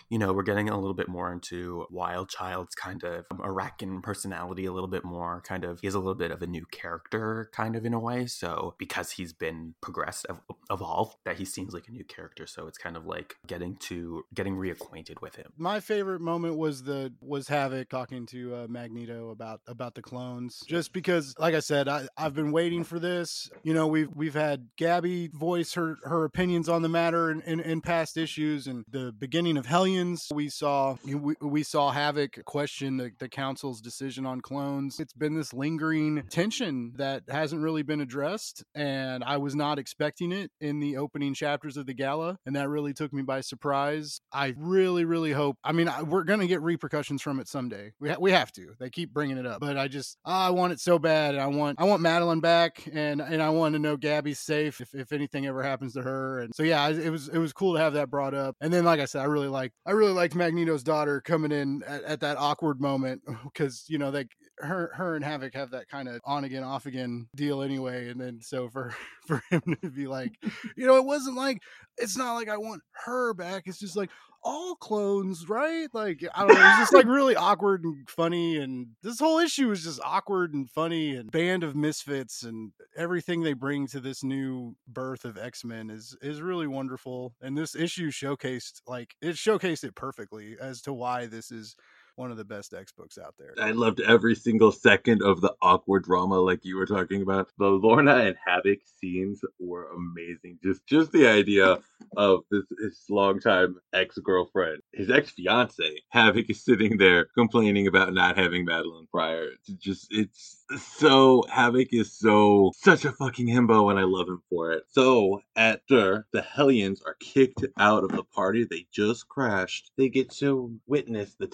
[SPEAKER 6] you know, we're getting a little bit more into Wild Child's kind of Arakan personality a little bit more. Kind of, he's a little bit of a new character, kind of in a way. So because he's been progressed, ev- evolved, that he seems like a new character. So it's kind of like getting to getting reacquainted with him.
[SPEAKER 7] My favorite moment was the was Havoc talking to uh, Magneto about about the clones. Just because, like I said, I, I've been waiting for this. You know, we've we've had Gabby voice her her opinions on the matter in, in, in past issues, and the beginning of Hellions, we saw we, we saw Havoc question the, the council's decision on clones. It's been this lingering tension that hasn't really been addressed, and I was not expecting it in the opening chapters of the gala, and that really took me by surprise. I really, really hope. I mean, I, we're gonna get repercussions from it someday. We ha- we have to. They keep bringing it up, but I just ah, I want it so bad. And I want I want Madelyne back, and and I want to know Gabby's safe if, if anything ever happens to her. And so yeah, it was it was cool to have that brought up. And then like I said, I really like I really liked Magneto's daughter coming in at, at that awkward moment because you know they her her and Havoc have that kind of on again off again deal anyway. And then so for for him to be like, you know, it wasn't like it's not like I want her back. It's just like all clones, right? Like I don't know, it's just like really awkward and funny, and this whole issue is just awkward and funny, and band of misfits, and everything they bring to this new birth of X Men is is really wonderful. And this issue showcased like it showcased it perfectly as to why this is one of the best X books out there.
[SPEAKER 3] I loved every single second of the awkward drama, like you were talking about. The Lorna and Havoc scenes were amazing. Just, just the idea of this his longtime ex girlfriend, his ex fiance. Havoc is sitting there complaining about not having Madelyne Pryor. It's just, it's so Havoc is so such a fucking himbo, and I love him for it. So after the Hellions are kicked out of the party they just crashed, they get to witness the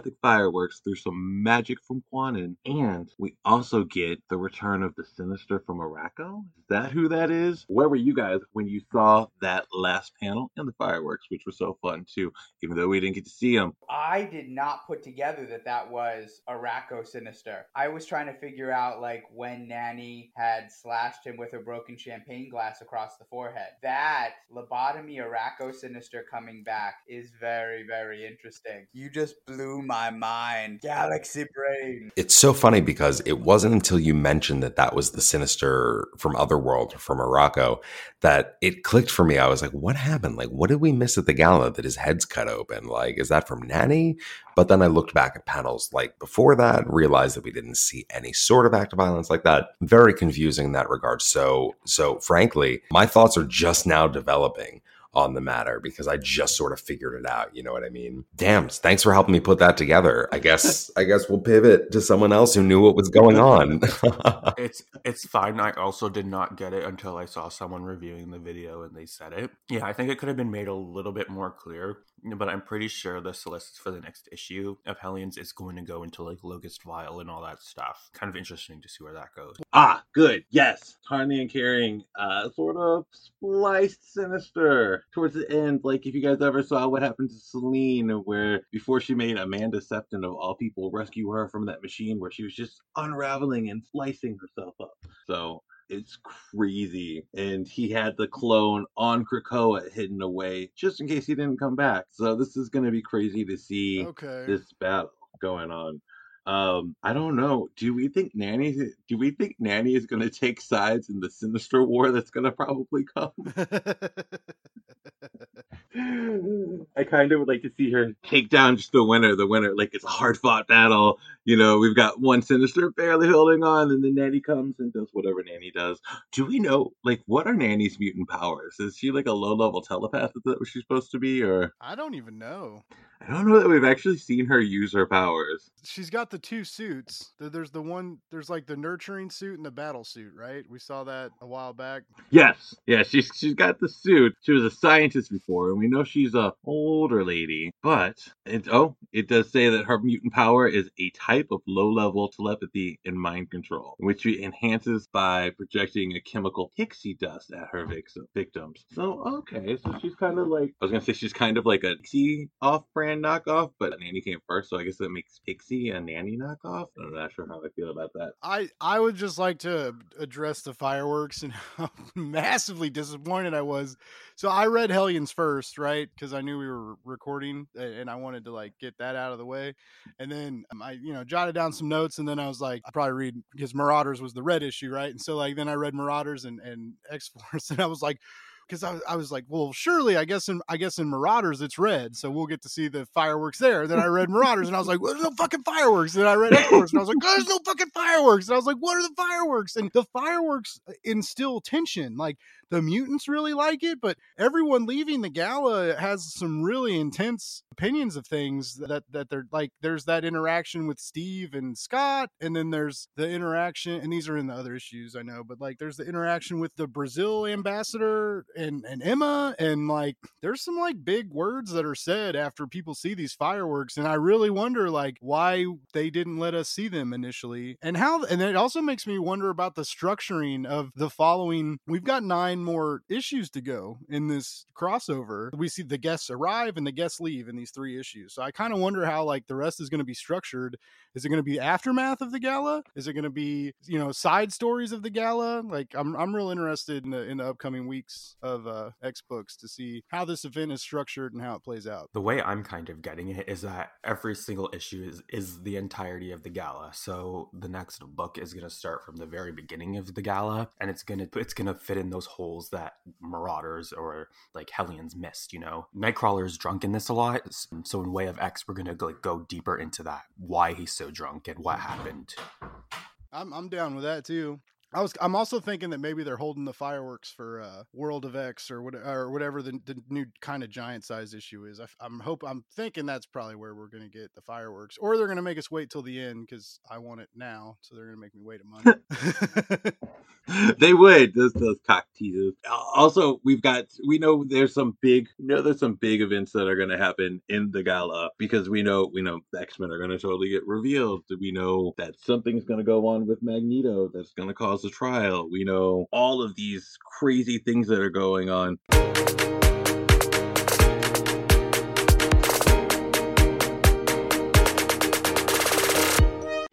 [SPEAKER 3] telepathic fireworks through some magic from Kwannon, and we also get the return of the Sinister from Arakko. Is that who that is? Where were you guys when you saw that last panel and the fireworks, which were so fun too, even though we didn't get to see them?
[SPEAKER 5] I did not put together that that was Arakko Sinister. I was trying to figure out like when Nanny had slashed him with a broken champagne glass across the forehead. That lobotomy Arakko Sinister coming back is very, very interesting. You just blew my mind. Galaxy brain.
[SPEAKER 4] It's so funny because it wasn't until you mentioned that that was the sinister from Otherworld from Arakko that it clicked for me. I was like, what happened? Like, what did we miss at the gala that his head's cut open? Like, is that from Nanny? But then I looked back at panels like before that, realized that we didn't see any sort of act of violence like that. Very confusing in that regard. So, so frankly, my thoughts are just now developing on the matter because I just sort of figured it out. You know what I mean? Damn, thanks for helping me put that together. I guess I guess we'll pivot to someone else who knew what was going on.
[SPEAKER 6] it's it's fine. I also did not get it until I saw someone reviewing the video and they said it. Yeah, I think it could have been made a little bit more clear, but I'm pretty sure the solicits for the next issue of Hellions is going to go into like Locus Vile and all that stuff. Kind of interesting to see where that goes.
[SPEAKER 3] Ah, good. Yes. Tarn the Uncaring uh sort of spliced sinister towards the end. Like if you guys ever saw what happened to Selene, where before she made Amanda Sefton of all people rescue her from that machine where she was just unraveling and slicing herself up. So it's crazy. And he had the clone on Krakoa hidden away just in case he didn't come back. So this is gonna be crazy to see
[SPEAKER 7] Okay.
[SPEAKER 3] this battle going on. Um, I don't know. Do we think Nanny? Do we think Nanny is going to take sides in the Sinister War that's going to probably come? I kind of would like to see her take down just the winner. The winner, like it's a hard fought battle. You know, we've got one sinister barely holding on, and then Nanny comes and does whatever Nanny does. Do we know, like, what are Nanny's mutant powers? Is she like a low level telepath? Is that what she's supposed to be, or
[SPEAKER 7] I don't even know.
[SPEAKER 3] I don't know that we've actually seen her use her powers.
[SPEAKER 7] She's got the two suits. There's the one. There's like the nurturing suit and the battle suit, right? We saw that a while back.
[SPEAKER 3] Yes, yeah, she's she's got the suit. She was a scientist before, and we know she's a older lady. But it oh, it does say that her mutant power is a type of low level telepathy and mind control, which she enhances by projecting a chemical pixie dust at her victim, victims. So okay, so she's kind of like I was gonna say she's kind of like a pixie off-brand knockoff, but Nanny came first, so I guess that makes Pixie a Nanny knockoff. I'm not sure how I feel about that.
[SPEAKER 7] I I would just like to address the fireworks and how massively disappointed I was. So I read Hellions first, right? Because I knew we were recording and I wanted to like get that out of the way. And then um, I, you know, jotted down some notes and then I was like, I probably read because Marauders was the red issue, right? And so like then I read Marauders and, and X Force and I was like, because I, was- I was like, well, surely I guess in I guess in Marauders it's red, so we'll get to see the fireworks there. Then I read Marauders and I was like, well, there's no fucking fireworks. And I read Force and I was like, oh, there's no fucking fireworks. And I was like, what are the fireworks? And the fireworks uh, instill tension. Like the mutants really like it, but everyone leaving the gala has some really intense opinions of things that that they're like. There's that interaction with Steve and Scott, and then there's the interaction, and these are in the other issues I know, but like there's the interaction with the Brazil ambassador and and Emma, and like there's some like big words that are said after people see these fireworks, and I really wonder like why they didn't let us see them initially, and how, and it also makes me wonder about the structuring of the following. We've got nine more issues to go in this crossover. We see the guests arrive and the guests leave in these three issues, so I kind of wonder how like the rest is going to be structured. Is it going to be aftermath of the gala? Is it going to be you know side stories of the gala? Like I'm I'm real interested in the in the upcoming weeks of uh, X books to see how this event is structured and how it plays out.
[SPEAKER 6] the way I'm kind of getting it is that every single issue is is the entirety of the gala. So the next book is going to start from the very beginning of the gala, and it's gonna it's gonna fit in those that Marauders or like Hellions missed. You know, Nightcrawler is drunk in this a lot, so in Way of X, we're gonna like go deeper into that, why he's so drunk and what happened.
[SPEAKER 7] I'm I'm down with that too. I was I'm also thinking that maybe they're holding the fireworks for uh, World of X or what or whatever the, the new kind of giant size issue is. I, am hope I'm thinking that's probably where we're gonna get the fireworks, or they're gonna make us wait till the end because I want it now, so they're gonna make me wait a month.
[SPEAKER 3] they would those those cock teasers. Also, we've got we know there's some big you know there's some big events that are going to happen in the gala because we know we know the X Men are going to totally get revealed. We know that something's going to go on with Magneto that's going to cause a trial. We know all of these crazy things that are going on.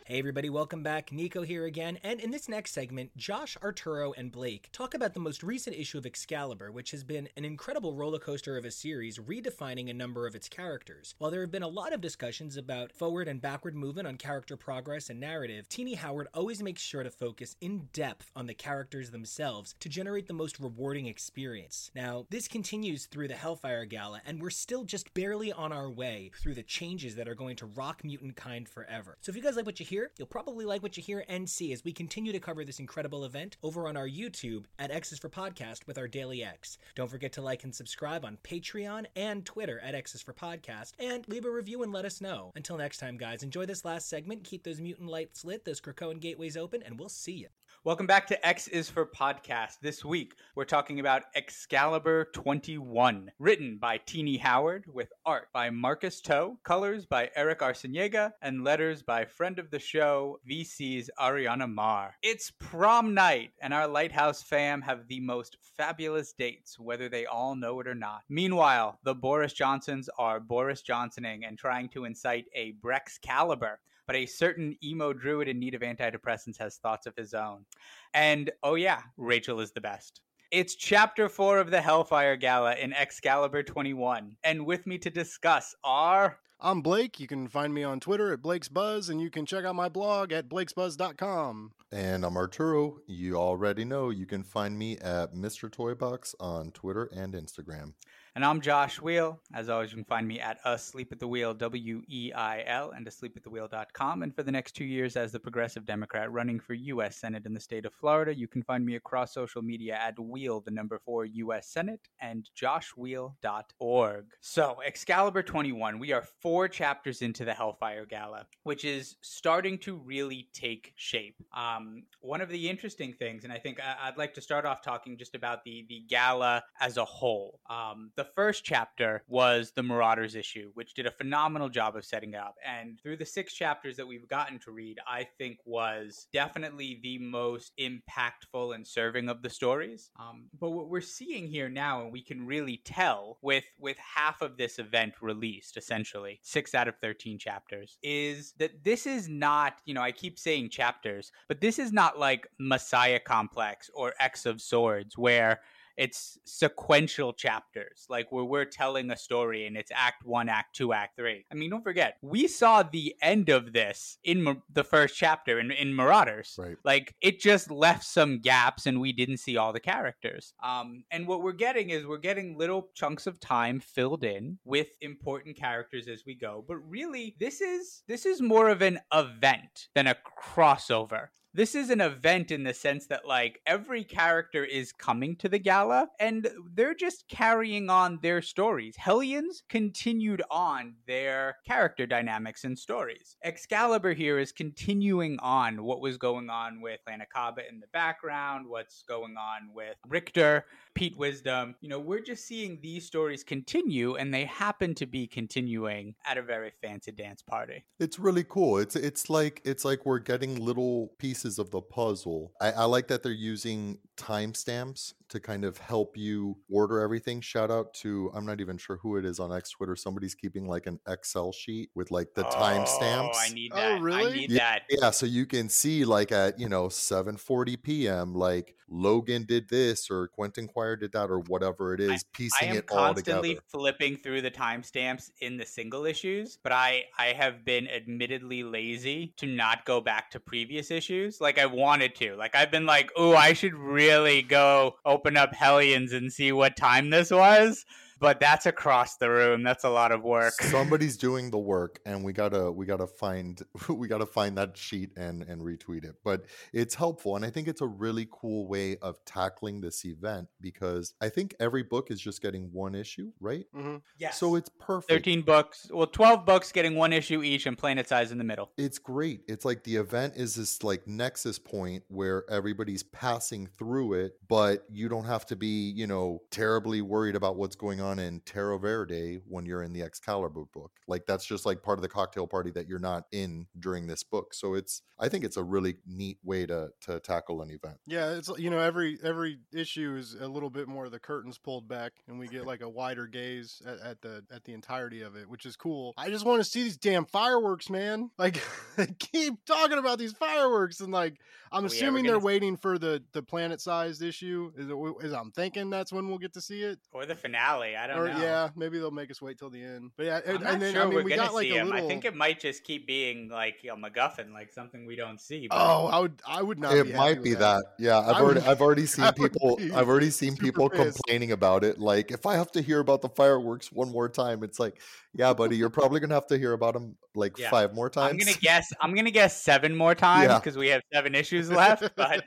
[SPEAKER 1] Hey everybody, welcome back. Nico here again, and in this next segment, Josh, Arturo, and Blake talk about the most recent issue of Excalibur, which has been an incredible roller coaster of a series redefining a number of its characters. While there have been a lot of discussions about forward and backward movement on character progress and narrative, Tini Howard always makes sure to focus in depth on the characters themselves to generate the most rewarding experience. Now, this continues through the Hellfire Gala, and we're still just barely on our way through the changes that are going to rock mutant kind forever. So if you guys like what you hear, you'll probably like what you hear and see as we continue to cover this incredible event over on our YouTube at X's for Podcast with our Daily X. Don't forget to like and subscribe on Patreon and Twitter at X's for Podcast, and leave a review and let us know. Until next time, guys, enjoy this last segment, keep those mutant lights lit, those Krakoan gateways open, and we'll see you.
[SPEAKER 5] Welcome back to X is for Podcast. This week, we're talking about Excalibur 21, written by Tini Howard, with art by Marcus To, colors by Erick Arciniega, and letters by friend of the show, VC's Ariana Maher. It's prom night, and our Lighthouse fam have the most fabulous dates, whether they all know it or not. Meanwhile, the Boris Johnsons are Boris Johnsoning and trying to incite a Brex Caliber but a certain emo druid in need of antidepressants has thoughts of his own. And oh, yeah, Rachel is the best. It's chapter four of the Hellfire Gala in Excalibur 21. And with me to discuss are.
[SPEAKER 7] I'm Blake. You can find me on Twitter at Blake's Buzz, and you can check out my blog at blakesbuzz.com.
[SPEAKER 8] And I'm Arturo. You already know you can find me at Mr. Toybox on Twitter and Instagram.
[SPEAKER 5] And I'm Josh Weil. As always, you can find me at Asleep at the Wheel, W E I L, and asleepatthewheel.com. And for the next two years as the Progressive Democrat running for U.S. Senate in the state of Florida, you can find me across social media at Weil, the number four U.S. Senate, and joshweil.org. So, Excalibur 21, we are four chapters into the Hellfire Gala, which is starting to really take shape. Um, one of the interesting things, and I think I'd like to start off talking just about the, the gala as a whole. Um, the first chapter was the Marauders issue, which did a phenomenal job of setting up. And through the six chapters that we've gotten to read, I think was definitely the most impactful and serving of the stories. Um, but what we're seeing here now, and we can really tell with with half of this event released, essentially six out of thirteen chapters, is that this is not, you know, I keep saying chapters, but this is not like Messiah Complex or X of Swords, where it's sequential chapters, like where we're telling a story and it's act one, act two, act three. I mean, don't forget, we saw the end of this in Mar- the first chapter in, in Marauders.
[SPEAKER 8] Right.
[SPEAKER 5] Like it just left some gaps and we didn't see all the characters. Um, and what we're getting is we're getting little chunks of time filled in with important characters as we go. But really, this is this is more of an event than a crossover this is an event in the sense that like every character is coming to the gala and they're just carrying on their stories. Hellions continued on their character dynamics and stories. Excalibur here is continuing on what was going on with Lanakaba in the background, what's going on with Richter, Pete Wisdom. You know, we're just seeing these stories continue and they happen to be continuing at a very fancy dance party.
[SPEAKER 8] It's really cool. It's it's like it's like we're getting little pieces of the puzzle. I, I like that they're using timestamps to kind of help you order everything. Shout out to I'm not even sure who it is on X Twitter. Somebody's keeping like an Excel sheet with like the timestamps.
[SPEAKER 5] Oh, I need
[SPEAKER 7] Oh,
[SPEAKER 5] that. I
[SPEAKER 7] really?
[SPEAKER 5] need
[SPEAKER 8] Yeah,
[SPEAKER 5] that.
[SPEAKER 8] yeah, so you can see like at you know 7:40 p.m. like Logan did this or Quentin Quire did that or whatever it is,
[SPEAKER 5] I
[SPEAKER 8] piecing
[SPEAKER 5] am
[SPEAKER 8] it all together.
[SPEAKER 5] I am constantly flipping through the timestamps in the single issues, but I I have been admittedly lazy to not go back to previous issues. Like I wanted to. Like I've been like, "Oh, I should really go open up Hellions and see what time this was." But that's across the room. That's a lot of work.
[SPEAKER 8] Somebody's doing the work, and we gotta we gotta find we gotta find that sheet and and retweet it. But it's helpful, and I think it's a really cool way of tackling this event because I think every book is just getting one issue, right?
[SPEAKER 7] hmm
[SPEAKER 5] Yes.
[SPEAKER 8] So it's perfect.
[SPEAKER 5] 13 books. Well, 12 books getting one issue each and planet size in the middle.
[SPEAKER 8] it's great. It's like the event is this like nexus point where everybody's passing through it, but you don't have to be, you know, terribly worried about what's going on in Terra Verde when you're in the Excalibur book. Like that's just like part of the cocktail party that you're not in during this book. So it's I think it's a really neat way to to tackle an event.
[SPEAKER 7] Yeah, it's you know every every issue is a little bit more of the curtains pulled back, and we get like a wider gaze at, at the at the entirety of it, which is cool. I just want to see these damn fireworks, man! Like, keep talking about these fireworks, and like I'm
[SPEAKER 5] yeah, we're
[SPEAKER 7] assuming they're
[SPEAKER 5] gonna-
[SPEAKER 7] waiting for the the planet sized issue. Is it? Is I'm thinking that's when we'll get to see it.
[SPEAKER 5] Or the finale. I don't
[SPEAKER 7] Or
[SPEAKER 5] know.
[SPEAKER 7] yeah, maybe they'll make us wait till the end. But yeah,
[SPEAKER 5] I'm
[SPEAKER 7] and,
[SPEAKER 5] not
[SPEAKER 7] and then
[SPEAKER 5] sure
[SPEAKER 7] I mean
[SPEAKER 5] we're
[SPEAKER 7] we
[SPEAKER 5] gonna
[SPEAKER 7] got like
[SPEAKER 5] see
[SPEAKER 7] a
[SPEAKER 5] him.
[SPEAKER 7] little.
[SPEAKER 5] I think it might just keep being like a MacGuffin, like something we don't see. But
[SPEAKER 7] Oh, I would I would not.
[SPEAKER 8] it
[SPEAKER 7] be happy
[SPEAKER 8] might
[SPEAKER 7] with
[SPEAKER 8] be that. Yeah, I've
[SPEAKER 7] I
[SPEAKER 8] already
[SPEAKER 7] would-
[SPEAKER 8] I've already seen people I've already seen people
[SPEAKER 7] pissed.
[SPEAKER 8] complaining about it. Like if I have to hear about the fireworks one more time, it's like, yeah, buddy, you're probably gonna have to hear about them like
[SPEAKER 5] Yeah.
[SPEAKER 8] five more times.
[SPEAKER 5] I'm gonna guess. I'm gonna guess seven more times
[SPEAKER 8] Yeah.
[SPEAKER 5] because we have seven issues left. But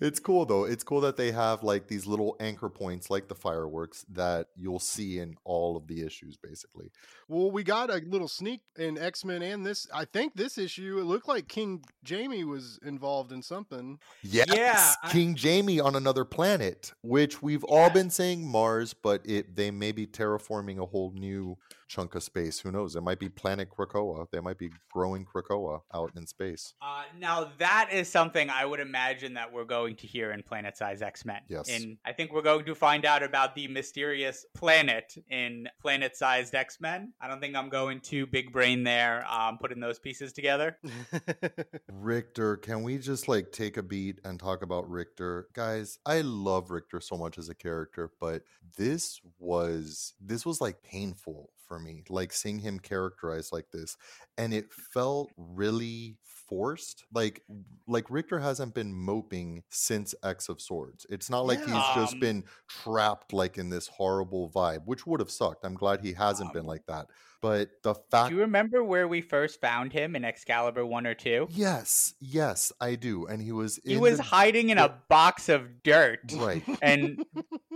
[SPEAKER 8] it's cool though. It's cool that they have like these little anchor points like the fireworks that you'll see in all of the issues basically.
[SPEAKER 7] Well, we got a little sneak in X Men and this. I think this issue. It looked like King Jamie was involved in something.
[SPEAKER 8] Yes,
[SPEAKER 5] I-
[SPEAKER 8] King Jamie on another planet, which we've all been saying Mars, but it they may be terraforming a whole new chunk of space. Who knows? It might be planet Krakoa. They might be growing Krakoa out in space.
[SPEAKER 5] uh, now that is something I would imagine that we're going to hear in Planet Size X Men.
[SPEAKER 8] Yes.
[SPEAKER 5] And I think we're going to find out about the mysterious planet in Planet Sized X Men. I don't think I'm going too big brain there, um, putting those pieces together.
[SPEAKER 8] Rictor, can we just like take a beat and talk about Rictor? Guys, I love Rictor so much as a character, but this was this was like painful for me, like seeing him characterized like this. And it felt really forced. Like like Rictor hasn't been moping since X of Swords. It's not like
[SPEAKER 7] Yeah.
[SPEAKER 8] he's just
[SPEAKER 5] Um,
[SPEAKER 8] been trapped like in this horrible vibe, which would have sucked. I'm glad he hasn't been
[SPEAKER 5] Um,
[SPEAKER 8] like that. But the fact
[SPEAKER 5] Do you remember where we first found him in Excalibur 1 or 2?
[SPEAKER 8] Yes, yes, I do. And he was
[SPEAKER 5] He was
[SPEAKER 8] the-
[SPEAKER 5] hiding in a box of dirt.
[SPEAKER 8] right.
[SPEAKER 5] And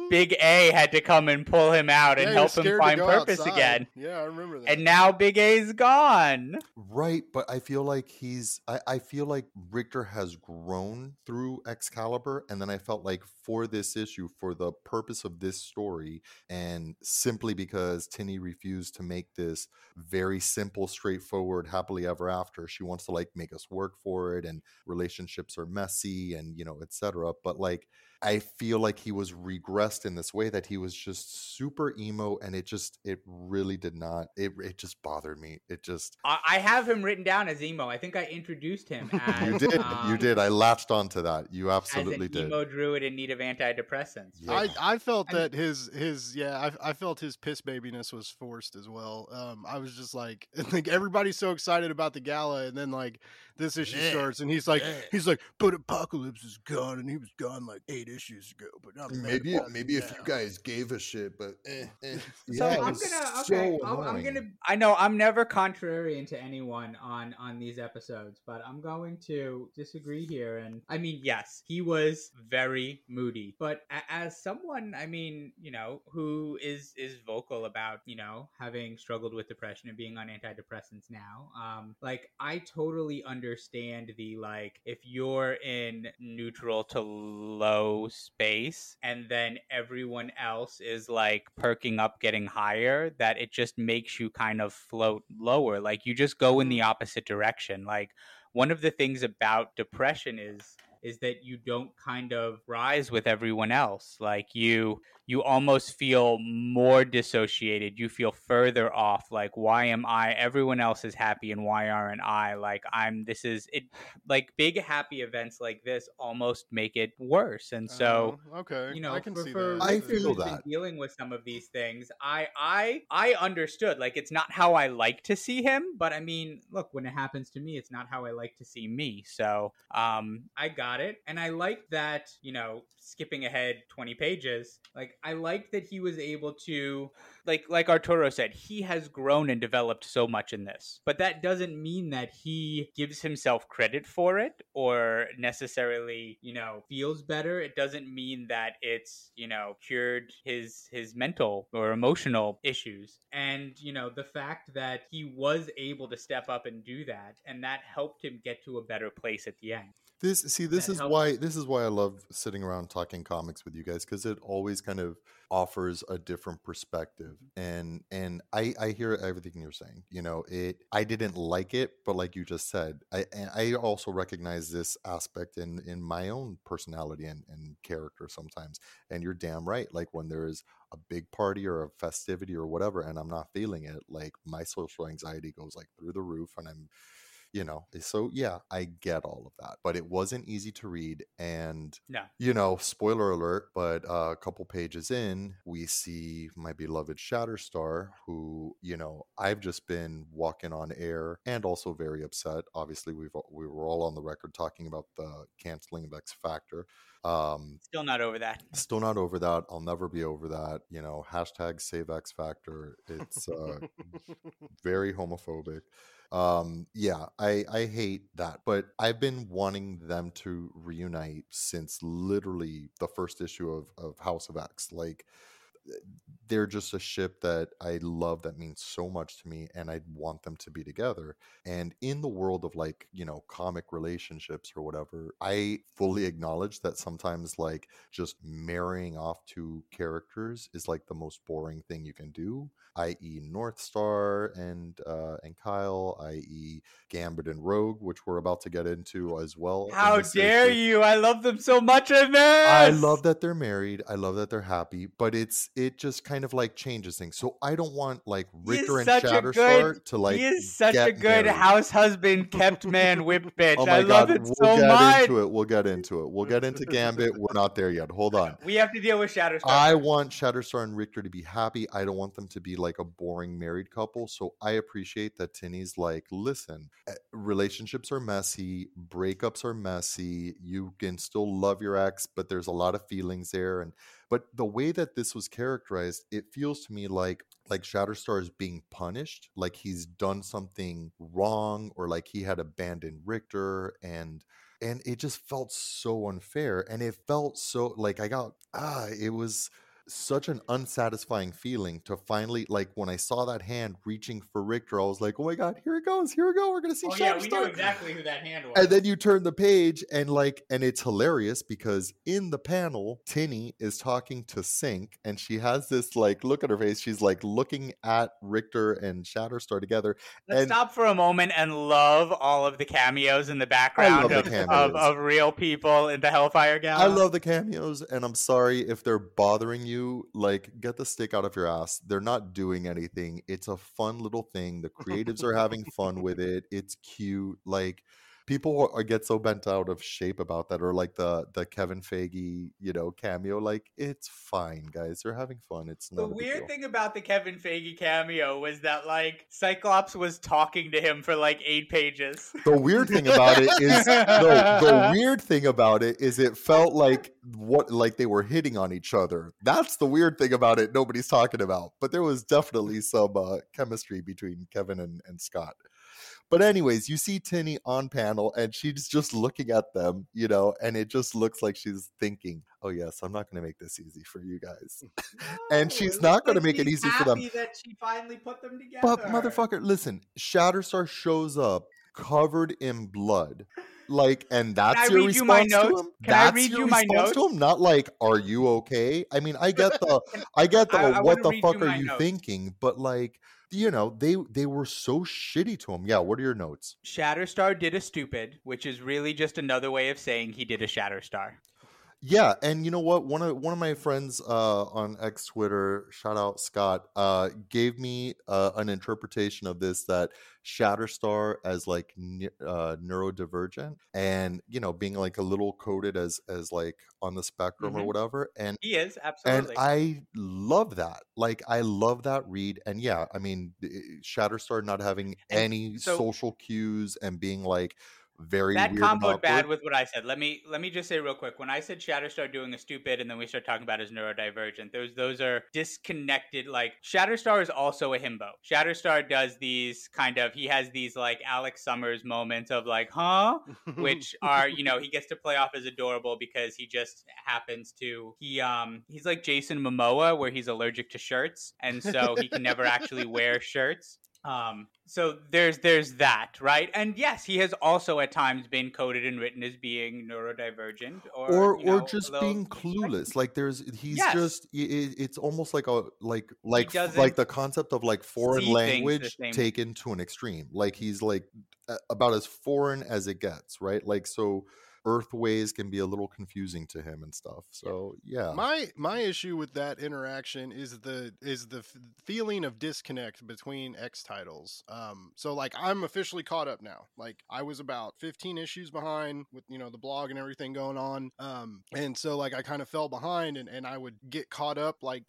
[SPEAKER 5] Big A had to come and pull him out and
[SPEAKER 7] Yeah,
[SPEAKER 5] help him find purpose
[SPEAKER 7] outside.
[SPEAKER 5] again.
[SPEAKER 7] Yeah, I remember that.
[SPEAKER 5] And now Big A's gone.
[SPEAKER 8] Right, but I feel like he's I, I feel like Rictor has grown through Excalibur, and then I felt like for this issue, for the purpose of this story, and simply because Tini refused to make this very simple, straightforward, happily ever after, she wants to like make us work for it, and relationships are messy and you know, etc. But like I feel like he was regressed in this way that he was just super emo, and it just it really did not it it just bothered me. It just
[SPEAKER 5] I, I have him written down as emo. I think I introduced him as
[SPEAKER 8] you did you
[SPEAKER 5] um,
[SPEAKER 8] did. I latched onto that. You
[SPEAKER 5] as
[SPEAKER 8] absolutely
[SPEAKER 5] an
[SPEAKER 8] did.
[SPEAKER 5] emo druid in need of antidepressants.
[SPEAKER 8] Yeah.
[SPEAKER 7] I, I felt
[SPEAKER 5] I mean-
[SPEAKER 7] that his his yeah I, I felt his piss babiness was forced as well. Um, I was just like like everybody's so excited about the gala, and then like this issue
[SPEAKER 2] Yeah,
[SPEAKER 7] starts, and he's like
[SPEAKER 2] yeah.
[SPEAKER 7] he's like, but Apocalypse is gone, and he was gone like eight issues ago. But I'm
[SPEAKER 2] Maybe
[SPEAKER 7] about
[SPEAKER 2] maybe
[SPEAKER 7] it
[SPEAKER 2] if you guys gave a shit, but eh, eh.
[SPEAKER 5] So
[SPEAKER 8] Yeah, it
[SPEAKER 5] I'm gonna
[SPEAKER 8] so
[SPEAKER 5] okay. I'll- I'm gonna. I know I'm never contrarian to anyone on on these episodes, but I'm going to disagree here. And I mean, yes, he was very moody, but a- as someone, I mean, you know, who is is vocal about you know having struggled with depression and being on antidepressants now, um, like I totally understand the like if you're in neutral to low space and then everyone else is like perking up getting higher that it just makes you kind of float lower. Like you just go in the mm-hmm. opposite direction. Like one of the things about depression is is that you don't kind of rise with everyone else. Like you you almost feel more dissociated you feel further off like why am i everyone else is happy and why aren't i like i'm this is it like big happy events like this almost make it worse and so
[SPEAKER 7] Oh, okay,
[SPEAKER 5] you know,
[SPEAKER 7] I can
[SPEAKER 5] for,
[SPEAKER 7] see
[SPEAKER 5] for
[SPEAKER 7] that.
[SPEAKER 8] I feel
[SPEAKER 5] who's been
[SPEAKER 8] that.
[SPEAKER 5] dealing with some of these things. I, I, I understood. Like, it's not how I like to see him, but I mean, look, when it happens to me, it's not how I like to see me. So, um, I got it, and I like that. You know, skipping ahead twenty pages, like I like that he was able to, like, like Arturo said, he has grown and developed so much in this, but that doesn't mean that he gives himself credit for it or necessarily, you know, feels better. It doesn't mean that it's, you know, cured his his mental or emotional issues. And, you know, the fact that he was able to step up and do that and that helped him get to a better place at the end.
[SPEAKER 8] This see, this is why this is why I love sitting around talking comics with you guys because it always kind of offers a different perspective. And and I I hear everything you're saying. You know, it I didn't like it, but like you just said, I and I also recognize this aspect in in my own personality and, and character sometimes. And you're damn right. Like when there is a big party or a festivity or whatever, and I'm not feeling it, like my social anxiety goes like through the roof, and I'm you know so yeah i get all of that but it wasn't easy to read and
[SPEAKER 5] No.
[SPEAKER 8] you know spoiler alert but uh, a couple pages in we see my beloved shatterstar who you know i've just been walking on air and also very upset obviously we've we were all on the record talking about the canceling of x factor um
[SPEAKER 5] Still not over that.
[SPEAKER 8] still not over that i'll never be over that you know hashtag save x factor it's uh very homophobic um yeah i i hate that but i've been wanting them to reunite since literally the first issue of of house of x like they're just a ship that I love that means so much to me and I want them to be together. And in the world of like, you know, comic relationships or whatever, I fully acknowledge that sometimes like just marrying off two characters is like the most boring thing you can do, i.e. Northstar and uh and Kyle, i.e. Gambit and Rogue, which we're about to get into as well.
[SPEAKER 5] How dare
[SPEAKER 8] issue.
[SPEAKER 5] you? I love them so much in this.
[SPEAKER 8] I love that they're married. I love that they're happy, but it's it just kind of like changes things. So I don't want like Rictor and Shatterstar to like.
[SPEAKER 5] he is such a good
[SPEAKER 8] married.
[SPEAKER 5] house husband, kept man, whipped bitch.
[SPEAKER 8] Oh my
[SPEAKER 5] I love
[SPEAKER 8] god,
[SPEAKER 5] it
[SPEAKER 8] we'll
[SPEAKER 5] so
[SPEAKER 8] get
[SPEAKER 5] much.
[SPEAKER 8] into it. We'll get into it. We'll get into Gambit. We're not there yet. Hold on.
[SPEAKER 5] We have to deal with Shatterstar.
[SPEAKER 8] I want Shatterstar and Rictor to be happy. I don't want them to be like a boring married couple. So I appreciate that Tini's like, listen, eh, relationships are messy, breakups are messy. You can still love your ex, but there's a lot of feelings there. And but the way that this was characterized, it feels to me like like Shatterstar is being punished, like he's done something wrong, or like he had abandoned Rictor and and it just felt so unfair and it felt so like i got ah it was such an unsatisfying feeling to finally like when i saw that hand reaching for Rictor i was like oh my god here it goes here we go we're gonna see
[SPEAKER 5] oh yeah, we knew
[SPEAKER 8] Shatterstar."
[SPEAKER 5] exactly who that hand was.
[SPEAKER 8] and then you turn the page and like and it's hilarious because in the panel Tini is talking to Synch and she has this like look at her face she's like looking at Rictor and shatterstar together
[SPEAKER 5] Let's
[SPEAKER 8] and-
[SPEAKER 5] stop for a moment and love all of the cameos in the background
[SPEAKER 8] love the
[SPEAKER 5] of, of, of real people in the Hellfire Gala.
[SPEAKER 8] I love the cameos, and I'm sorry if they're bothering you. Like, get the stick out of your ass. They're not doing anything. It's a fun little thing. The creatives are having fun with it. It's cute. Like, people are, get so bent out of shape about that, or like the the Kevin Feige, you know, cameo. Like, it's fine, guys. They're having fun. It's
[SPEAKER 5] The
[SPEAKER 8] not a big
[SPEAKER 5] weird thing about the Kevin Feige cameo was that like Cyclops was talking to him for like eight pages.
[SPEAKER 8] The weird thing about it is no, the weird thing about it is it felt like what like they were hitting on each other. That's the weird thing about it nobody's talking about. But there was definitely some uh, chemistry between Kevin and, and Scott. But anyways, you see Tini on panel and she's just looking at them, you know, and it just looks like she's thinking, "Oh yes, I'm not going to make this easy for you guys." And she's not gonna make it easy for them.
[SPEAKER 5] That she finally put them together.
[SPEAKER 8] But motherfucker, listen, Shatterstar shows up covered in blood. Like, and that's your
[SPEAKER 5] read you my
[SPEAKER 8] response to him.
[SPEAKER 5] Can I
[SPEAKER 8] that's
[SPEAKER 5] read
[SPEAKER 8] your
[SPEAKER 5] you my
[SPEAKER 8] response to
[SPEAKER 5] notes?
[SPEAKER 8] him. Not like, "Are you okay?" I mean, I get the, I get the,
[SPEAKER 5] I- I
[SPEAKER 8] what the fuck are you
[SPEAKER 5] notes.
[SPEAKER 8] thinking? But like, you know, they they were so shitty to him. Yeah, what are your notes?
[SPEAKER 5] Shatterstar did a stupid, which is really just another way of saying he did a Shatterstar.
[SPEAKER 8] Yeah, and you know what? One of one of my friends uh, on X Twitter, shout out Scott, uh, gave me uh, an interpretation of this that Shatterstar as like ne- uh, neurodivergent, and you know, being like a little coded as as like on the spectrum or
[SPEAKER 5] Mhm.
[SPEAKER 8] whatever, and
[SPEAKER 5] He is absolutely. and.
[SPEAKER 8] I love that. Like I love that read, and yeah, I mean, Shatterstar not having
[SPEAKER 5] And
[SPEAKER 8] any
[SPEAKER 5] so-
[SPEAKER 8] social cues and being like very
[SPEAKER 5] that comboed bad with what I said. Let me let me just say real quick. When I said Shatterstar doing a stupid, and then we start talking about his neurodivergent, those those are disconnected. Like Shatterstar is also a himbo. Shatterstar does these kind of he has these like Alex Summers moments of like, huh, which are you know he gets to play off as adorable because he just happens to he um he's like Jason Momoa where he's allergic to shirts and so he can never actually wear shirts. Um, so there's there's that, right? And yes, he has also at times been coded and written as being neurodivergent, or
[SPEAKER 8] or
[SPEAKER 5] you know,
[SPEAKER 8] or just
[SPEAKER 5] little-
[SPEAKER 8] being clueless like there's he's
[SPEAKER 5] Yes.
[SPEAKER 8] just i- i- it's almost like a like like like the concept of like foreign
[SPEAKER 5] see things the
[SPEAKER 8] language taken to an extreme like he's like about as foreign as it gets right like so earthways can be a little confusing to him and stuff so yeah
[SPEAKER 7] My my issue with that interaction is the is the f- feeling of disconnect between X titles. Um, so like I'm officially caught up now. Like I was about 15 issues behind with you know the blog and everything going on. Um, and so like I kind of fell behind, and and I would get caught up like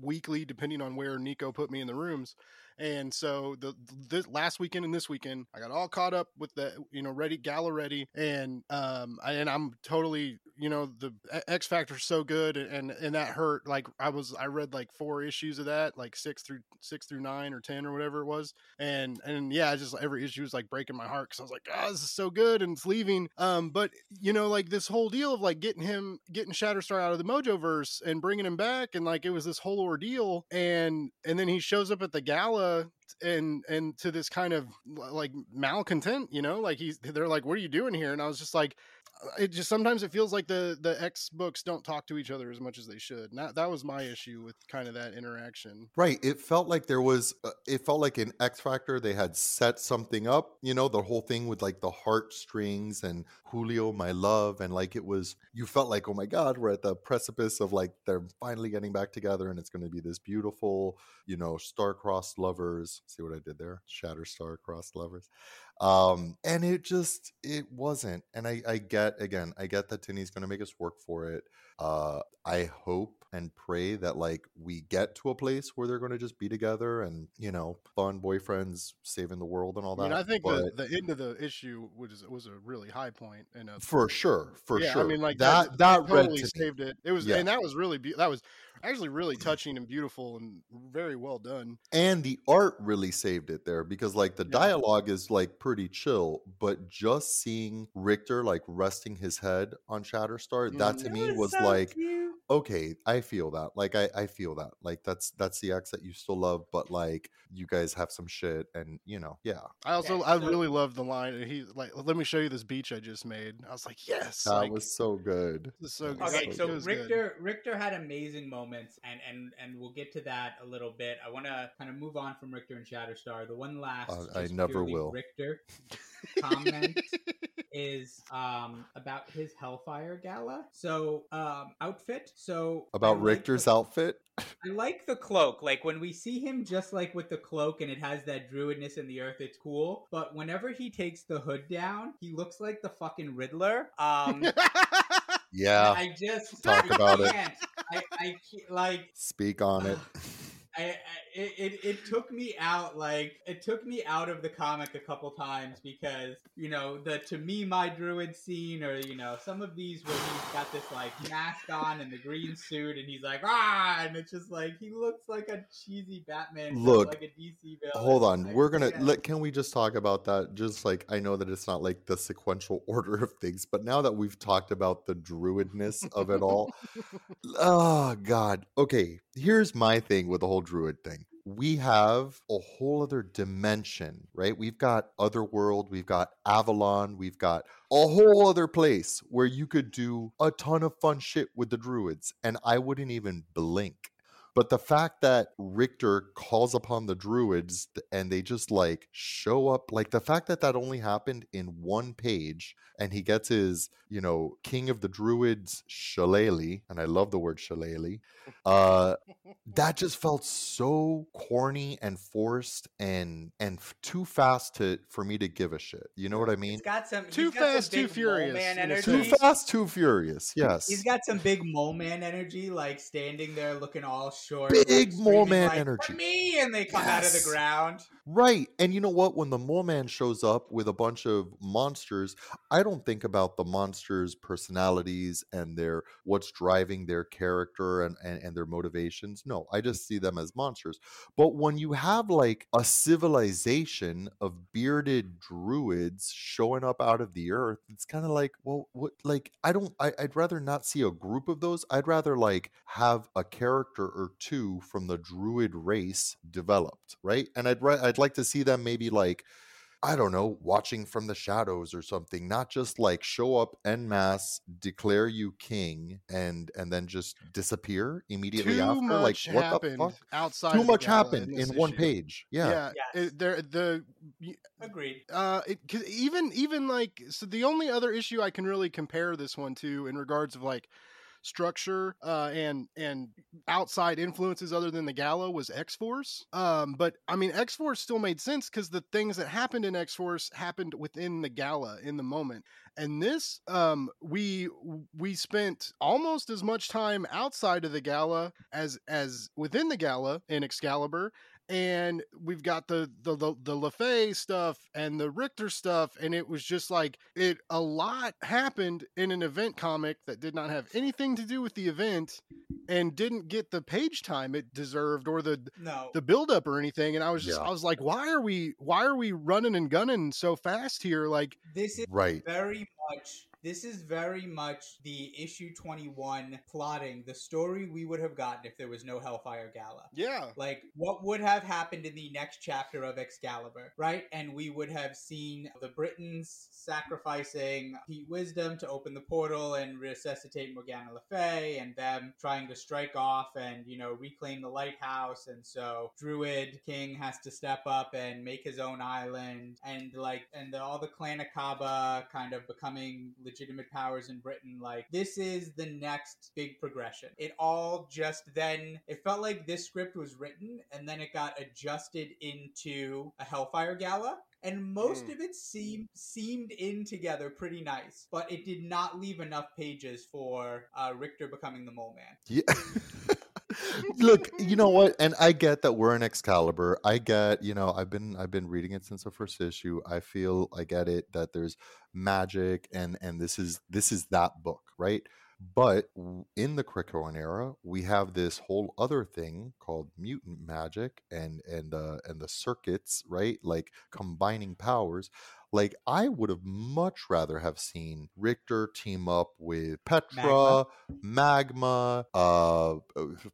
[SPEAKER 7] weekly depending on where Nico put me in the rooms. And so the this last weekend and this weekend, I got all caught up with the you know ready gala ready, and um I, and I'm totally you know the X Factor so good, and and that hurt. Like I was I read like four issues of that, like six through six through nine or ten or whatever it was, and and yeah, just every issue was like breaking my heart because I was like, oh, this is so good, and it's leaving. Um, but you know like this whole deal of like getting him getting Shatterstar out of the Mojo verse and bringing him back, and like it was this whole ordeal, and and then he shows up at the gala and and to this kind of like malcontent you know like he's they're like what are you doing here and i was just like it just sometimes it feels like the the X books don't talk to each other as much as they should. And that was my issue with kind of that interaction.
[SPEAKER 8] Right. It felt like there was, uh, it felt like in X Factor, they had set something up, you know, the whole thing with like the heartstrings and Julio, my love. And like it was, you felt like, oh my God, we're at the precipice of like they're finally getting back together and it's going to be this beautiful, you know, star-crossed lovers. See what I did there? Shatter star-crossed lovers. Um, and it just, it wasn't. And I, I get, again, I get that Tini's going to make us work for it. Uh, I hope and pray that like we get to a place where they're going to just be together and you know fun boyfriends saving the world and all
[SPEAKER 7] I
[SPEAKER 8] that.
[SPEAKER 7] mean, I think
[SPEAKER 8] but
[SPEAKER 7] the, the end of the issue was was a really high point and
[SPEAKER 8] for sure, for
[SPEAKER 7] yeah,
[SPEAKER 8] sure.
[SPEAKER 7] I mean, like
[SPEAKER 8] that that read
[SPEAKER 7] totally
[SPEAKER 8] to me.
[SPEAKER 7] saved it. It was,
[SPEAKER 8] Yeah.
[SPEAKER 7] and that was really be- that was actually really touching and beautiful and very well done.
[SPEAKER 8] and the art really saved it there because like the
[SPEAKER 7] Yeah.
[SPEAKER 8] dialogue is like pretty chill but just seeing Rictor like resting his head on shatterstar that to
[SPEAKER 7] Mhm.
[SPEAKER 8] me was like okay i feel that like I, I feel that like that's that's the ex that you still love but like you guys have some shit and you know yeah
[SPEAKER 7] I also
[SPEAKER 5] Okay,
[SPEAKER 7] I
[SPEAKER 5] so-
[SPEAKER 7] really love the line. and He like, let me show you this beach I just made. I was like, yes,
[SPEAKER 8] that
[SPEAKER 7] like,
[SPEAKER 8] was so good
[SPEAKER 7] this is so good.
[SPEAKER 5] Okay,
[SPEAKER 7] It
[SPEAKER 5] so
[SPEAKER 7] was good.
[SPEAKER 5] Rictor Rictor had amazing moments, and and and we'll get to that a little bit. I want to kind of move on from Rictor and Shatterstar. The one last,
[SPEAKER 8] Uh, I never will.
[SPEAKER 5] Rictor comment is um about his Hellfire Gala. So um outfit. So
[SPEAKER 8] about
[SPEAKER 5] like
[SPEAKER 8] Rictor's
[SPEAKER 5] the-
[SPEAKER 8] outfit
[SPEAKER 5] I like the cloak. Like when we see him just like with the cloak and it has that druidness in the earth, it's cool. But whenever he takes the hood down, he looks like the fucking Riddler. Um
[SPEAKER 8] yeah
[SPEAKER 5] I just
[SPEAKER 8] Talk
[SPEAKER 5] I
[SPEAKER 8] about it.
[SPEAKER 5] can't. I, I can't, like
[SPEAKER 8] speak on it
[SPEAKER 5] I, I it, it it took me out like it took me out of the comic a couple times because you know the to me my druid scene or you know some of these where he's got this like mask on and the green suit and he's like ah and it's just like he looks like a cheesy Batman
[SPEAKER 8] Look,
[SPEAKER 5] like a DC villain.
[SPEAKER 8] Hold on,
[SPEAKER 5] I
[SPEAKER 8] we're gonna
[SPEAKER 5] can't.
[SPEAKER 8] let. Can we just talk about that? Just like I know that it's not like the sequential order of things, but now that we've talked about the druidness of it all, oh god. Okay, here's my thing with the whole druid thing. We have a whole other dimension, right? We've got Otherworld, we've got Avalon, we've got a whole other place where you could do a ton of fun shit with the druids, and I wouldn't even blink. But the fact that Rictor calls upon the druids and they just like show up, like the fact that that only happened in one page and he gets his, you know, King of the Druids shillelagh, and I love the word shillelagh, uh, that just felt so corny and forced and and too fast to for me to give a shit. You know what I mean?
[SPEAKER 5] He's got some
[SPEAKER 7] Too
[SPEAKER 5] he's got some
[SPEAKER 7] fast, too furious,
[SPEAKER 5] Man energy.
[SPEAKER 8] Too fast, too furious. Yes.
[SPEAKER 5] He's got some big mole man energy, like standing there looking all short.
[SPEAKER 8] Big
[SPEAKER 5] like,
[SPEAKER 8] mole man energy.
[SPEAKER 5] For me, and they come out of the ground.
[SPEAKER 8] Right. And you know what? When the mole man shows up with a bunch of monsters, I don't think about the monsters' personalities and their what's driving their character and, and, and their motivations. No, I just see them as monsters. But when you have like a civilization of bearded druids showing up out of the earth, it's kind of like, well, what like I don't I, I'd rather not see a group of those. I'd rather like have a character or two from the druid race developed, right? And I'd ra- I'd like to see them maybe like I don't know, watching from the shadows or something, not just like show up en masse, declare you king, and and then just disappear immediately
[SPEAKER 7] Too
[SPEAKER 8] after. Like
[SPEAKER 7] much
[SPEAKER 8] what the fuck?
[SPEAKER 7] outside.
[SPEAKER 8] Too
[SPEAKER 7] of
[SPEAKER 8] much
[SPEAKER 7] gala
[SPEAKER 8] happened
[SPEAKER 7] this
[SPEAKER 8] in one page. Yeah.
[SPEAKER 7] Yeah,
[SPEAKER 5] Yes.
[SPEAKER 7] it, there the
[SPEAKER 5] Agreed.
[SPEAKER 7] uh it, cause even even like so the only other issue i can really compare this one to in regards of like structure uh and and outside influences other than the gala was x-force. Um but i mean x-force still made sense because the things that happened in x-force happened within the gala in the moment. And this um we we spent almost as much time outside of the gala as as within the gala in excalibur and we've got the the the, the Le Fay stuff and the Rictor stuff, and it was just like it. A lot happened in an event comic that did not have anything to do with the event, and didn't get the page time it deserved or the
[SPEAKER 5] No.
[SPEAKER 7] the build up or anything. And I was just
[SPEAKER 8] Yeah.
[SPEAKER 7] I was like, why are we why are we running and gunning so fast here? Like
[SPEAKER 5] this is
[SPEAKER 8] Right.
[SPEAKER 5] very much this is very much the issue 21 plotting, the story we would have gotten if there was no Hellfire Gala.
[SPEAKER 7] Yeah.
[SPEAKER 5] Like, what would have happened in the next chapter of Excalibur, right? And we would have seen the Britons sacrificing Pete Wisdom to open the portal and resuscitate Morgana Le Fay, and them trying to strike off and, you know, reclaim the lighthouse. And so Druid King has to step up and make his own island, and like, and the, all the Clan Akkaba kind of becoming legitimate powers in Britain. Like, this is the next big progression. It all just then, it felt like this script was written and then it got adjusted into a Hellfire Gala. And most
[SPEAKER 7] Mm.
[SPEAKER 5] of it seemed seemed in together pretty nice, but it did not leave enough pages for uh, Rictor becoming the Mole Man.
[SPEAKER 8] Yeah. Look, you know what? And I get that we're in Excalibur. I get, you know, I've been I've been reading it since the first issue. I feel I get it that there's magic and and this is this is that book, right? But in the Krakoan era, we have this whole other thing called mutant magic and and uh, and the circuits, right? Like combining powers. Like I would have much rather have seen Rictor team up with Petra, Magma, uh, uh,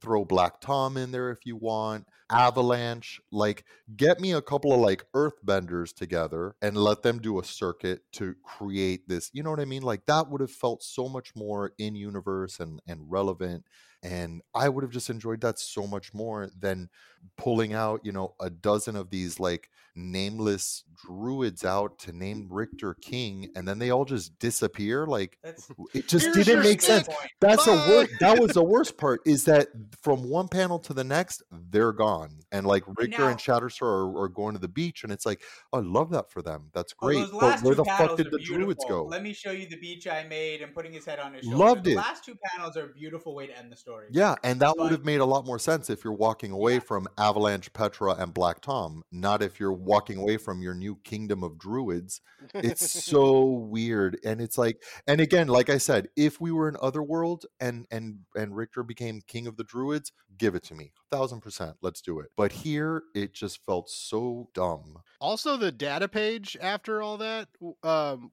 [SPEAKER 8] throw Black Tom in there if you want, Avalanche. Like, get me a couple of like Earthbenders together and let them do a circuit to create this. You know what I mean? Like that would have felt so much more in universe and and relevant. And I would have just enjoyed that so much more than pulling out, you know, a dozen of these like nameless druids out to name Rictor King, and then they all just disappear. Like
[SPEAKER 5] That's
[SPEAKER 8] it just didn't make sense. That's the
[SPEAKER 7] Bye.
[SPEAKER 8] worst. That was the worst part. Is that from one panel to the next, they're gone, and like Rictor
[SPEAKER 5] now-
[SPEAKER 8] and Shatterstar are, are going to the beach, and it's like, I love that for them. That's
[SPEAKER 5] Oh,
[SPEAKER 8] great.
[SPEAKER 5] those
[SPEAKER 8] but where the fuck did the druids go?
[SPEAKER 5] Let me show you the beach I made and putting his head on his shoulder.
[SPEAKER 8] Loved
[SPEAKER 5] the
[SPEAKER 8] it.
[SPEAKER 5] last two panels are a beautiful way to end the story.
[SPEAKER 8] Yeah, and that would have made a lot more sense if you're walking away
[SPEAKER 5] Yeah.
[SPEAKER 8] from Avalanche, Petra, and Black Tom, not if you're walking away from your new kingdom of druids. It's so weird, and it's like, and again, like I said, if we were in Otherworld and and and Rictor became king of the druids, give it to me, thousand percent, let's do it. But here, it just felt so dumb.
[SPEAKER 7] Also, the data page after all that, um,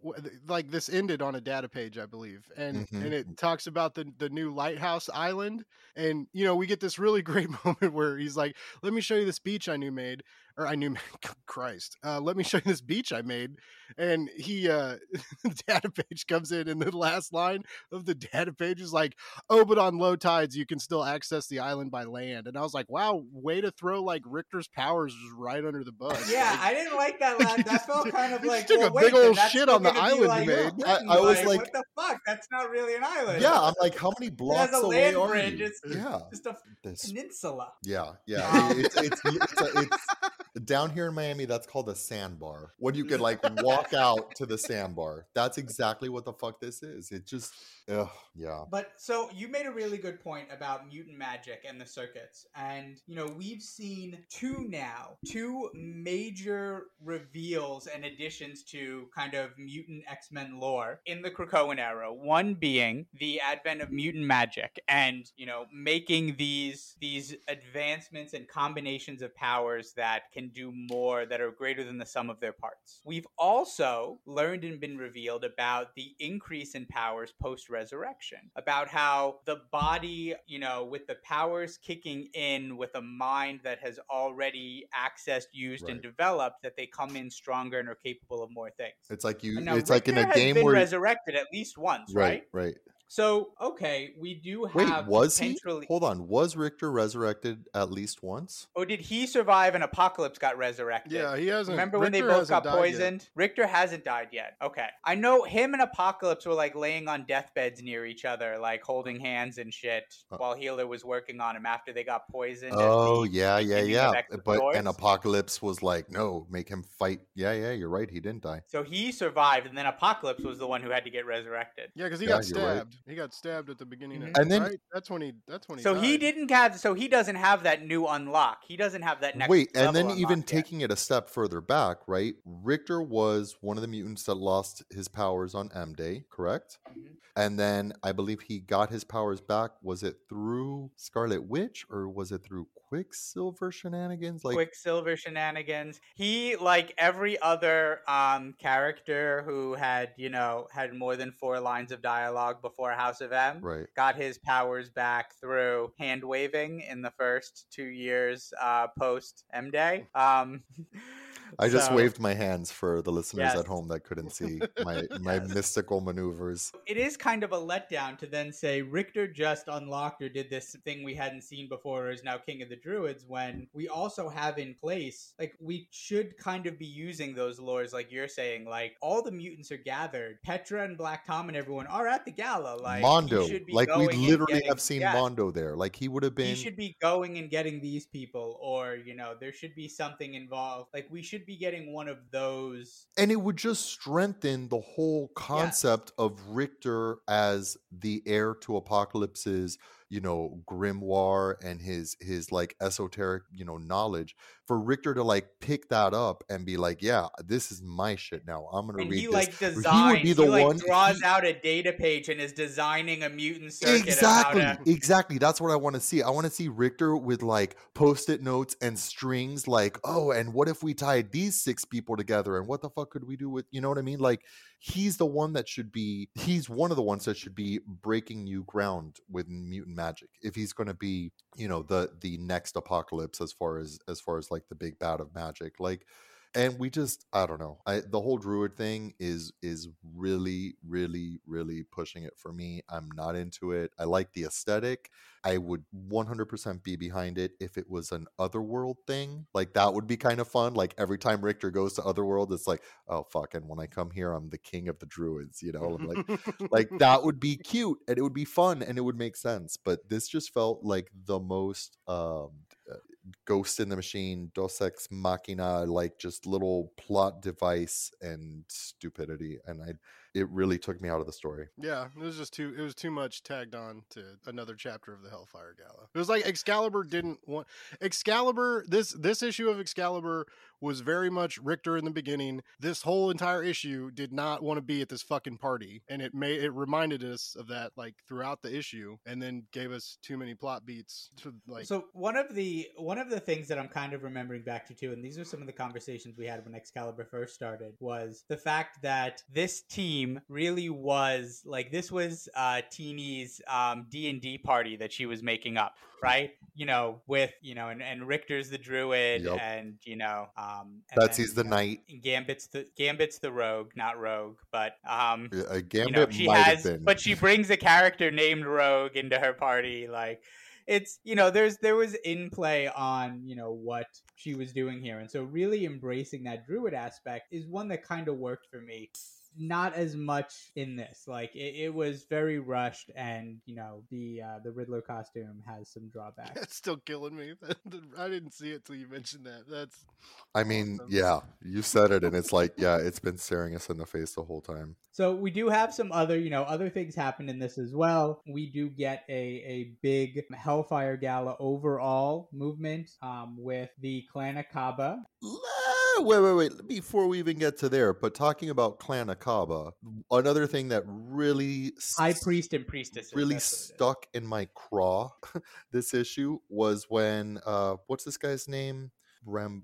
[SPEAKER 7] like this ended on a data page, I believe, and
[SPEAKER 8] Mhm.
[SPEAKER 7] and it talks about the the new lighthouse island, and you know we get this really great moment where he's like, "Let me show you this beach I new made." Or I knew, Christ. Uh, let me show you this beach I made, and he, uh, the data page comes in, and the last line of the data page is like, "Oh, but on low tides you can still access the island by land." And I was like, "Wow, way to throw like Rictor's powers just right under the bus."
[SPEAKER 5] Yeah,
[SPEAKER 7] Like,
[SPEAKER 5] I didn't like that. Last, that felt kind of like
[SPEAKER 7] took
[SPEAKER 5] well,
[SPEAKER 7] a
[SPEAKER 5] wait,
[SPEAKER 7] big
[SPEAKER 5] then
[SPEAKER 7] old shit on the
[SPEAKER 5] gonna
[SPEAKER 7] island you
[SPEAKER 5] like
[SPEAKER 7] made.
[SPEAKER 8] I- I was
[SPEAKER 5] what
[SPEAKER 8] like- "What
[SPEAKER 5] the fuck? That's not really an island.
[SPEAKER 8] Yeah, I'm like, how many blocks
[SPEAKER 5] a
[SPEAKER 8] away
[SPEAKER 5] land
[SPEAKER 8] are
[SPEAKER 5] bridge,
[SPEAKER 8] you?
[SPEAKER 5] it's-
[SPEAKER 8] yeah,
[SPEAKER 5] just a
[SPEAKER 8] this
[SPEAKER 5] peninsula.
[SPEAKER 8] Yeah, yeah. It- it's it's it's, it's down here in Miami. That's called a sandbar. When you could like walk out to the sandbar. That's exactly what the fuck this is. It just, ugh, yeah.
[SPEAKER 5] But so you made a really good point about mutant magic and the circuits. And, you know, we've seen two now, two major reveals and additions to kind of mutant X Men lore in the Krakoan era. One being the advent of mutant magic and, you know, making these these advancements and combinations of powers that can do more that are greater than the sum of their parts. We've also learned and been revealed about the increase in powers post resurrection, about how the body, you know, with the powers kicking in with a mind that has already accessed, used, and developed, that they come in stronger and are capable of more things.
[SPEAKER 8] It's like you.
[SPEAKER 5] Now
[SPEAKER 8] It's like in a game where.
[SPEAKER 5] resurrected at least once, right?
[SPEAKER 8] right, right.
[SPEAKER 5] So okay, we do
[SPEAKER 8] Wait,
[SPEAKER 5] have
[SPEAKER 8] was he? Hold on. Was Rictor resurrected at least once?
[SPEAKER 5] Or did he survive and Apocalypse got resurrected?
[SPEAKER 7] yeah, he hasn't.
[SPEAKER 5] Remember when
[SPEAKER 7] Rictor
[SPEAKER 5] they both got
[SPEAKER 7] died yet.
[SPEAKER 5] poisoned? Rictor hasn't died yet. Okay. I know him and Apocalypse were like laying on deathbeds near each other, like holding hands and shit,
[SPEAKER 8] Uh.
[SPEAKER 5] while Healer was working on him after they got poisoned. at
[SPEAKER 8] Oh
[SPEAKER 5] the
[SPEAKER 8] yeah, yeah, yeah.
[SPEAKER 5] of X of
[SPEAKER 8] But
[SPEAKER 5] Swords.
[SPEAKER 8] and Apocalypse was like, no, make him fight. Yeah, yeah. You're right. He didn't die.
[SPEAKER 5] So he survived, and then Apocalypse was the one who had to get resurrected.
[SPEAKER 7] Yeah, because he
[SPEAKER 8] Yeah,
[SPEAKER 7] got
[SPEAKER 8] you're right.
[SPEAKER 7] Stabbed. stabbed. He got stabbed at the beginning.
[SPEAKER 5] Mhm.
[SPEAKER 7] Of,
[SPEAKER 8] And then-
[SPEAKER 7] right? that's when he. That's when he.
[SPEAKER 5] So he didn't have. So he doesn't have that new unlock. He doesn't have that next.
[SPEAKER 8] Wait, and then even
[SPEAKER 5] yet.
[SPEAKER 8] taking it a step further back, right? Rictor was one of the mutants that lost his powers on M Day, correct?
[SPEAKER 5] Mhm.
[SPEAKER 8] And then I believe he got his powers back. Was it through Scarlet Witch or was it through Quicksilver shenanigans? Like,
[SPEAKER 5] Quicksilver shenanigans. He, like every other um character who had, you know, had more than four lines of dialogue before House of M,
[SPEAKER 8] right?
[SPEAKER 5] got his powers back through hand waving in the first two years uh, post M Day. Um,
[SPEAKER 8] I just
[SPEAKER 5] so
[SPEAKER 8] waved my hands for the listeners
[SPEAKER 5] Yes.
[SPEAKER 8] at home that couldn't see my my
[SPEAKER 5] Yes.
[SPEAKER 8] mystical maneuvers.
[SPEAKER 5] It is kind of a letdown to then say Rictor just unlocked or did this thing we hadn't seen before, or is now King of the Druids. When we also have in place, like we should kind of be using those lores, like you're saying, like all the mutants are gathered. Petra and Black Tom and everyone are at the gala. Like
[SPEAKER 8] Mondo,
[SPEAKER 5] should be
[SPEAKER 8] like we literally
[SPEAKER 5] getting-
[SPEAKER 8] have seen
[SPEAKER 5] yes.
[SPEAKER 8] Mondo there. Like he would have been.
[SPEAKER 5] He should be going and getting these people, or you know, there should be something involved. Like we should be getting one of those.
[SPEAKER 8] and it would just strengthen the whole concept of Rictor as the heir to Apocalypse's, you know, grimoire and his his like esoteric, you know, knowledge. For Rictor to like pick that up and be like, yeah, this is my shit now. I'm gonna
[SPEAKER 5] And
[SPEAKER 8] read
[SPEAKER 5] he
[SPEAKER 8] this.
[SPEAKER 5] like
[SPEAKER 8] He would
[SPEAKER 5] designs.
[SPEAKER 8] be
[SPEAKER 5] He,
[SPEAKER 8] the
[SPEAKER 5] like
[SPEAKER 8] one-
[SPEAKER 5] draws
[SPEAKER 8] he-
[SPEAKER 5] out a data page and is designing a mutant circuit.
[SPEAKER 8] Exactly,
[SPEAKER 5] Of how to,
[SPEAKER 8] exactly. That's what I want to see. I want to see Rictor with like post-it notes and strings, like, oh, and what if we tied these six people together? And what the fuck could we do with, you know what I mean? Like, he's the one that should be. He's one of the ones that should be breaking new ground with mutant magic. If he's going to be, you know, the the next apocalypse as far as as far as like the big bad of magic, like and we just i don't know i the whole druid thing is is really really really pushing it for me i'm not into it i like the aesthetic i would 100% be behind it if it was an otherworld thing like that would be kind of fun like every time rictor goes to otherworld it's like oh fuck and when i come here i'm the king of the druids you know I'm like like that would be cute and it would be fun and it would make sense but this just felt like the most um ghost in the machine dos ex machina like just little plot device and stupidity and i it really took me out of the story
[SPEAKER 7] Yeah, it was just too. It was too much tagged on to another chapter of the Hellfire Gala. It was like Excalibur didn't want Excalibur. This this issue of Excalibur was very much Rictor in the beginning. This whole entire issue did not want to be at this fucking party, and it made it reminded us of that like throughout the issue, and then gave us too many plot beats to like.
[SPEAKER 9] so one of the one of the things that I'm kind of remembering back to too, and these are some of the conversations we had when Excalibur first started, was the fact that
[SPEAKER 5] this team really was like this was uh Tini's um D&D party that she was making up, right? You know, with, you know, and, and Rictor's the druid
[SPEAKER 8] Yep.
[SPEAKER 5] and, you know, um
[SPEAKER 8] betsy's
[SPEAKER 5] then,
[SPEAKER 8] the
[SPEAKER 5] you know,
[SPEAKER 8] knight
[SPEAKER 5] Gambit's the Gambit's the rogue, not rogue, but um
[SPEAKER 8] a
[SPEAKER 5] you
[SPEAKER 8] gambit
[SPEAKER 5] know, she has but she brings a character named Rogue into her party like it's you know there's there was in play on you know what she was doing here and so really embracing that druid aspect is one that kind of worked for me not as much in this like it, it was very rushed and you know the uh the riddler costume has some drawbacks
[SPEAKER 7] That's still killing me. I didn't see it till you mentioned that. That's
[SPEAKER 8] i mean
[SPEAKER 7] awesome.
[SPEAKER 8] yeah you said it and it's like yeah it's been staring us in the face the whole time
[SPEAKER 9] So we do have some other, you know, other things happen in this as well. We do get a a big Hellfire Gala overall movement um, with the Clan Akkaba.
[SPEAKER 8] Ah, Wait, wait, wait. Before we even get to there, but talking about Clan Akkaba, another thing that really
[SPEAKER 9] High Priest and priestess
[SPEAKER 8] really
[SPEAKER 9] that's what it is.
[SPEAKER 8] stuck in my craw this issue was when uh what's this guy's name Ram-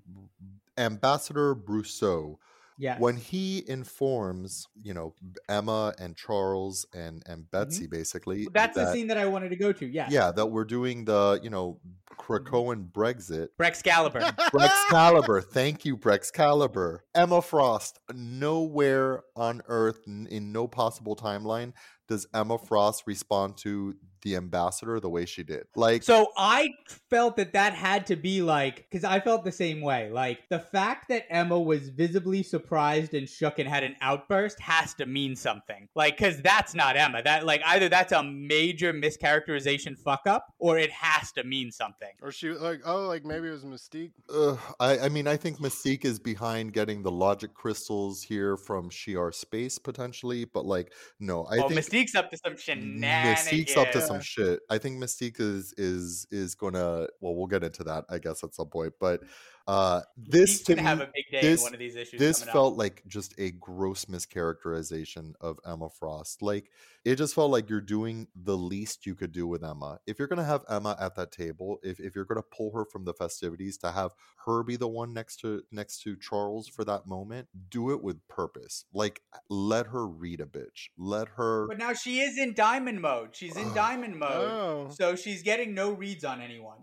[SPEAKER 8] ambassador brousseau
[SPEAKER 9] Yes.
[SPEAKER 8] when he informs you know emma and charles and and
[SPEAKER 9] Mm-hmm.
[SPEAKER 8] betsy basically
[SPEAKER 9] That's the scene that I wanted to go to. Yeah.
[SPEAKER 8] yeah that we're doing the you know
[SPEAKER 9] Mm-hmm.
[SPEAKER 8] krakoan brexit
[SPEAKER 5] Brexcalibur
[SPEAKER 8] Brexcalibur. Thank you, Brexcalibur. Emma Frost. Nowhere on Earth, in no possible timeline, does Emma Frost respond to the ambassador the way she did. Like,
[SPEAKER 5] So I felt that that had to be like, because I felt the same way. Like the fact that Emma was visibly surprised and shook and had an outburst has to mean something. Like, because that's not Emma. That like either that's a major mischaracterization fuck up, or it has to mean something.
[SPEAKER 7] Or she like oh like maybe it was Mystique.
[SPEAKER 8] uh, I, I mean, I think Mystique is behind getting the logic crystals here from Shi'ar space potentially, but like, no, I
[SPEAKER 5] oh,
[SPEAKER 8] think
[SPEAKER 5] Mystique's up to some shenanigans.
[SPEAKER 8] Mystique's up to some shit. I think Mystique is is is gonna. Well, we'll get into that, I guess, at some point. But uh, this
[SPEAKER 5] He's
[SPEAKER 8] to
[SPEAKER 5] gonna have a big day
[SPEAKER 8] this,
[SPEAKER 5] in one of these issues.
[SPEAKER 8] This
[SPEAKER 5] coming up.
[SPEAKER 8] felt like just a gross mischaracterization of Emma Frost. Like it just felt like you're doing the least you could do with Emma. If you're gonna have Emma at that table, if if you're gonna pull her from the festivities to have her be the one next to next to Charles for that moment, do it with purpose. Like let her read a bitch. Let her.
[SPEAKER 5] But now she is in diamond mode. She's in diamond mode.
[SPEAKER 7] Oh.
[SPEAKER 5] So she's getting no reads on anyone.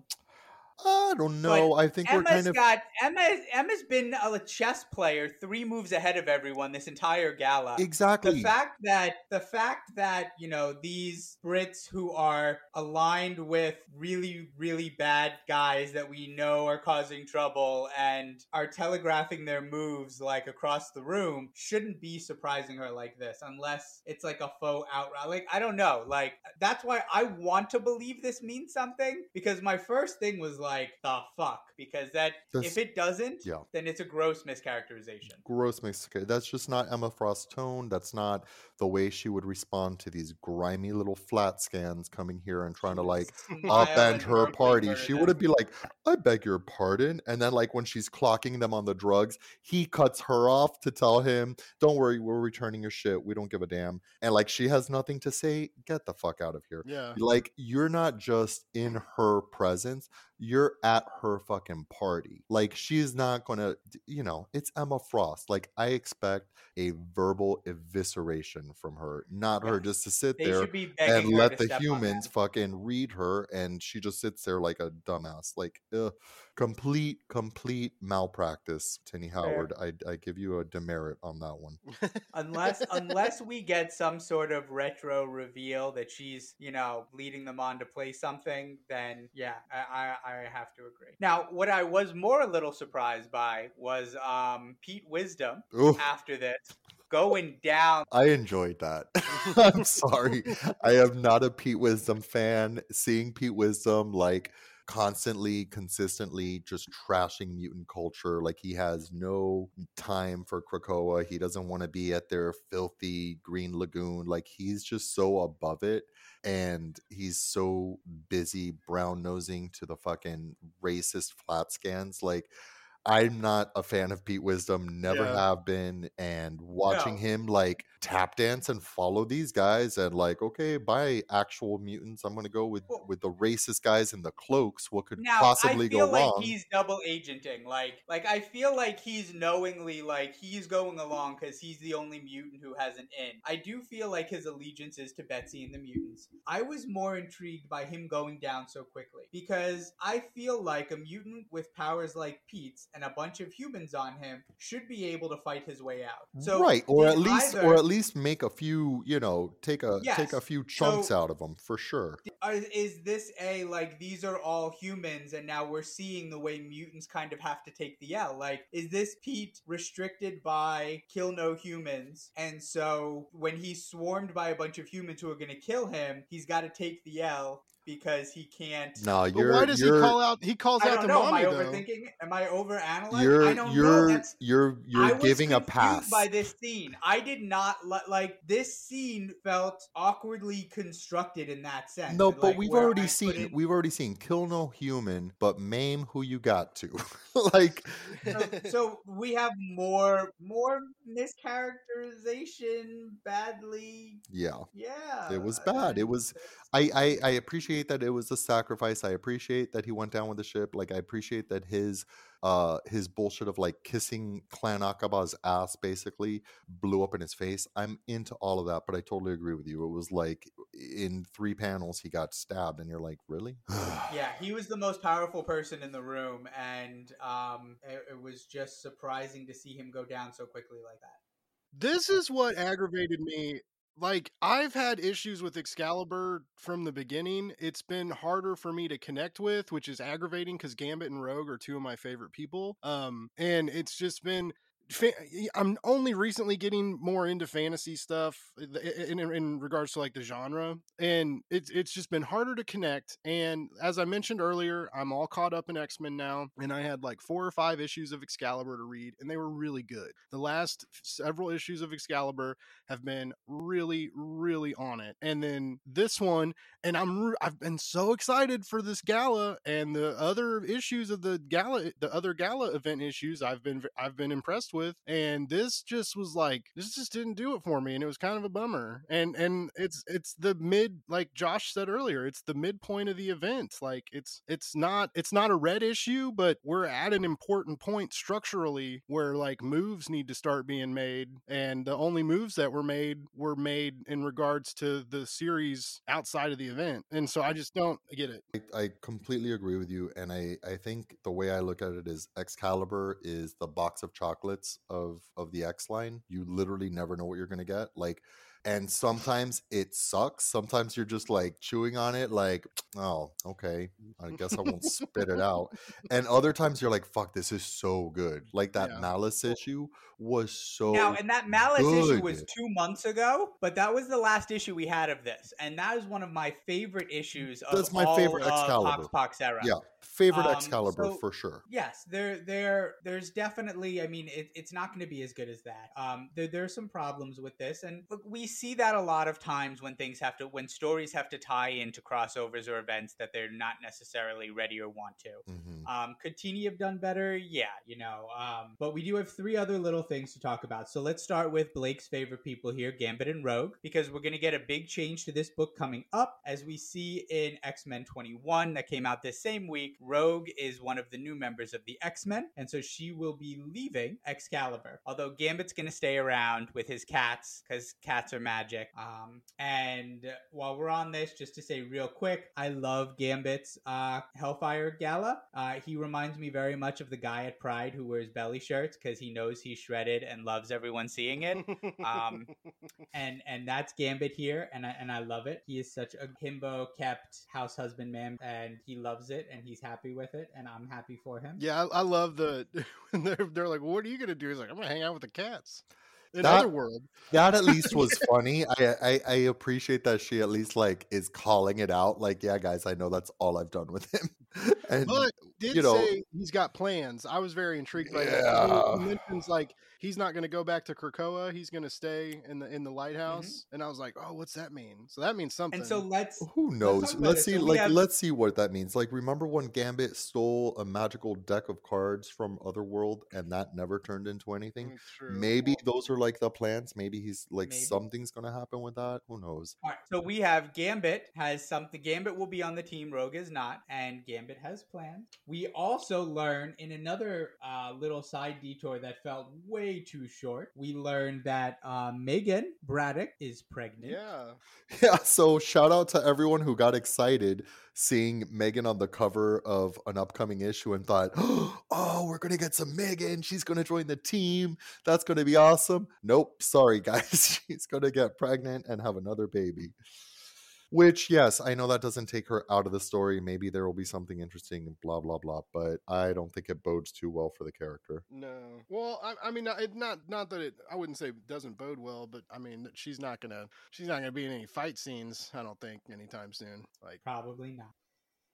[SPEAKER 8] I don't know. I think we're kind of.
[SPEAKER 5] got Emma. Emma's been a chess player, three moves ahead of everyone this entire gala.
[SPEAKER 8] Exactly.
[SPEAKER 5] The fact that the fact that you know these Brits who are aligned with really really bad guys that we know are causing trouble and are telegraphing their moves like across the room shouldn't be surprising her like this unless it's like a faux outright. Like I don't know. Like that's why I want to believe this means something because my first thing was like the fuck because that
[SPEAKER 8] This-
[SPEAKER 5] if it doesn't
[SPEAKER 8] yeah.
[SPEAKER 5] then it's a gross mischaracterization.
[SPEAKER 8] gross Mexican. That's just not Emma Frost's tone. That's not the way she would respond to these grimy little flat scans coming here and trying to like
[SPEAKER 5] Smile
[SPEAKER 8] upend
[SPEAKER 5] and
[SPEAKER 8] her party. She wouldn't be like, I beg your pardon. And then like when she's clocking them on the drugs, he cuts her off to tell him, Don't worry, we're returning your shit. We don't give a damn. And like she has nothing to say, get the fuck out of here.
[SPEAKER 7] Yeah.
[SPEAKER 8] Like you're not just in her presence, you're at her fucking party. Like she's not gonna, you know, it's Emma Frost. Like I expect a verbal evisceration from her, not her just to sit
[SPEAKER 5] They
[SPEAKER 8] there
[SPEAKER 5] should be begging
[SPEAKER 8] and let the humans fucking read her, and she just sits there like a dumbass. Like ugh, complete, complete malpractice. Tini Howard, I, I give you a demerit on that one.
[SPEAKER 5] unless unless we get some sort of retro reveal that she's you know leading them on to play something then yeah I, I i have to agree now what i was more a little surprised by was um pete wisdom
[SPEAKER 8] Oof.
[SPEAKER 5] after this going down
[SPEAKER 8] I enjoyed that. I'm sorry. I am not a Pete Wisdom fan. Seeing Pete Wisdom like constantly, consistently just trashing mutant culture. Like he has no time for Krakoa. He doesn't want to be at their filthy green lagoon. Like he's just so above it. And he's so busy brown nosing to the fucking racist flat scans. Like I'm not a fan of Pete Wisdom, never
[SPEAKER 7] Yeah.
[SPEAKER 8] have been. And watching
[SPEAKER 5] No.
[SPEAKER 8] him like tap dance and follow these guys and like, okay, by actual mutants. I'm gonna go with
[SPEAKER 5] Well-
[SPEAKER 8] with the racist guys in the cloaks. What could
[SPEAKER 5] now
[SPEAKER 8] possibly
[SPEAKER 5] i feel
[SPEAKER 8] go
[SPEAKER 5] like
[SPEAKER 8] wrong?
[SPEAKER 5] he's double agenting like like i feel like he's knowingly like he's going along because he's the only mutant who has an in i do feel like his allegiance is to betsy and the mutants i was more intrigued by him going down so quickly because i feel like a mutant with powers like pete's and a bunch of humans on him should be able to fight his way out so
[SPEAKER 8] right, or at least,
[SPEAKER 5] either-
[SPEAKER 8] or at least make a few, you know, take a take a few chunks
[SPEAKER 5] So-
[SPEAKER 8] out of them for sure.
[SPEAKER 5] Uh, is this a like these are all humans and now we're seeing the way mutants kind of have to take the L? Like, is this Pete restricted by kill no humans? And so when he's swarmed by a bunch of humans who are going to kill him, he's got to take the L because he can't.
[SPEAKER 8] No,
[SPEAKER 7] But
[SPEAKER 8] you're
[SPEAKER 7] why does he
[SPEAKER 8] you're
[SPEAKER 7] call out? He calls
[SPEAKER 5] I
[SPEAKER 7] out
[SPEAKER 5] don't
[SPEAKER 7] to
[SPEAKER 5] know. Am
[SPEAKER 7] mommy
[SPEAKER 5] I
[SPEAKER 7] though.
[SPEAKER 5] overthinking? Am I overanalyzing? I
[SPEAKER 8] you're
[SPEAKER 5] don't know.
[SPEAKER 8] you're
[SPEAKER 5] That's
[SPEAKER 8] you're you're
[SPEAKER 5] was
[SPEAKER 8] giving a pass.
[SPEAKER 5] by this scene. I did not li- like this scene. Felt awkwardly constructed in that sense.
[SPEAKER 8] No,
[SPEAKER 5] and,
[SPEAKER 8] but
[SPEAKER 5] like,
[SPEAKER 8] we've already
[SPEAKER 5] I
[SPEAKER 8] seen
[SPEAKER 5] couldn't-
[SPEAKER 8] we've already seen kill no human, but maim who you got to. like
[SPEAKER 5] so, so we have more more mischaracterization badly
[SPEAKER 8] yeah.
[SPEAKER 5] yeah
[SPEAKER 8] It was bad. It was I, I I appreciate that it was a sacrifice. I appreciate that he went down with the ship. Like I appreciate that his uh his bullshit of like kissing Clan Akkaba's ass basically blew up in his face. I'm into all of that, but I totally agree with you. It was like in three panels he got stabbed and you're like, really?
[SPEAKER 5] yeah he was the most powerful person in the room and um it, it was just surprising to see him go down so quickly like that
[SPEAKER 7] This is what aggravated me like I've had issues with Excalibur from the beginning. It's been harder for me to connect with, which is aggravating because Gambit and Rogue are two of my favorite people. Um, and it's just been I'm only recently getting more into fantasy stuff eh, in, in, in regards to like the genre, and it's it's just been harder to connect. And as I mentioned earlier, I'm all caught up in X Men now, and I had like four or five issues of Excalibur to read, and they were really good. The last several issues of Excalibur have been really, really on it, and then this one, and I'm I've been so excited for this gala and the other issues of the gala, the other gala event issues. I've been I've been impressed with, and this just was like this just didn't do it for me, and it was kind of a bummer. And and it's it's the mid like Josh said earlier, it's the midpoint of the event. Like it's it's not it's not a red issue, but we're at an important point structurally where like moves need to start being made, and the only moves that were made were made in regards to the series outside of the event, and so I just don't get it.
[SPEAKER 8] I, I completely agree with you, and I I think the way I look at it is Excalibur is the box of chocolates of of the X line. You literally never know what you're gonna get. Like and sometimes it sucks. Sometimes you're just like chewing on it, like, oh, okay, I guess I won't spit it out. And other times you're like, fuck, this is so good. Like that
[SPEAKER 7] Yeah.
[SPEAKER 8] malice issue was so
[SPEAKER 5] Now, and that Malice issue was two months ago, but that was the last issue we had of this, and that is one of my favorite issues of
[SPEAKER 8] That's my
[SPEAKER 5] all
[SPEAKER 8] favorite Excalibur.
[SPEAKER 5] Pox Pox era.
[SPEAKER 8] yeah, favorite
[SPEAKER 5] Um,
[SPEAKER 8] Excalibur
[SPEAKER 5] so-
[SPEAKER 8] for sure.
[SPEAKER 5] Yes, there, there, there's definitely. I mean, it, it's not going to be as good as that. Um, there, there's some problems with this, and look, we see that a lot of times when things have to, when stories have to tie into crossovers or events that they're not necessarily ready or want to.
[SPEAKER 8] hmm
[SPEAKER 5] Um, could Tini have done better? Yeah, you know. Um, but we do have three other little things to talk about. So let's start with Blake's favorite people here, Gambit and Rogue, because we're going to get a big change to this book coming up. As we see in X Men 21 that came out this same week, Rogue is one of the new members of the X Men, and so she will be leaving Excalibur. Although Gambit's going to stay around with his cats, because cats are magic. Um, and while we're on this, just to say real quick, I love Gambit's uh, Hellfire Gala. Uh, he reminds me very much of the guy at Pride who wears belly shirts because he knows he's shredded and loves everyone seeing it. Um, and and that's Gambit here, and I, and I love it. He is such a himbo kept house husband man, and he loves it, and he's happy with it, and I'm happy for him.
[SPEAKER 7] Yeah, I, I love the they're they're like, "What are you gonna do?" He's like, "I'm gonna hang out with the cats." In
[SPEAKER 8] That-
[SPEAKER 7] Otherworld,
[SPEAKER 8] That at least was funny. I, I I appreciate that she at least like is calling it out. Like, yeah, guys, I know that's all I've done with him. and
[SPEAKER 7] but did
[SPEAKER 8] you know-
[SPEAKER 7] say he's got plans. I was very intrigued by that.
[SPEAKER 8] Yeah.
[SPEAKER 7] He, he mentions like he's not going to go back to Krakoa. He's going to stay in the in the lighthouse. And I was like, "Oh, what's that mean?" So that means something.
[SPEAKER 5] And so let's
[SPEAKER 8] Who knows?
[SPEAKER 5] talk about
[SPEAKER 8] Let's see.
[SPEAKER 5] So
[SPEAKER 8] like,
[SPEAKER 5] have-
[SPEAKER 8] let's see what that means. Like, remember when Gambit stole a magical deck of cards from Otherworld, and that never turned into anything?
[SPEAKER 7] True.
[SPEAKER 8] Maybe those are like the plans. Maybe he's like
[SPEAKER 5] Maybe.
[SPEAKER 8] something's gonna happen with that. Who knows?
[SPEAKER 5] All right, so we have Gambit has something. Gambit will be on the team. Rogue is not, and Gambit has plans. We also learn in another uh, little side detour that felt way too short. We learned that uh, Meggan Braddock is pregnant.
[SPEAKER 7] Yeah.
[SPEAKER 8] Yeah. So shout out to everyone who got excited seeing Meggan on the cover of an upcoming issue and thought, "Oh, we're gonna get some Meggan. She's gonna join the team. That's gonna be awesome." Nope. Sorry, guys. She's gonna get pregnant and have another baby. Which, yes, I know that doesn't take her out of the story. Maybe there will be something interesting and blah blah blah. But I don't think it bodes too well for the character.
[SPEAKER 7] No. Well, I, I mean, it not not that it. I wouldn't say doesn't bode well, but I mean, she's not gonna she's not gonna be in any fight scenes. I don't think anytime soon. Like,
[SPEAKER 5] Probably not.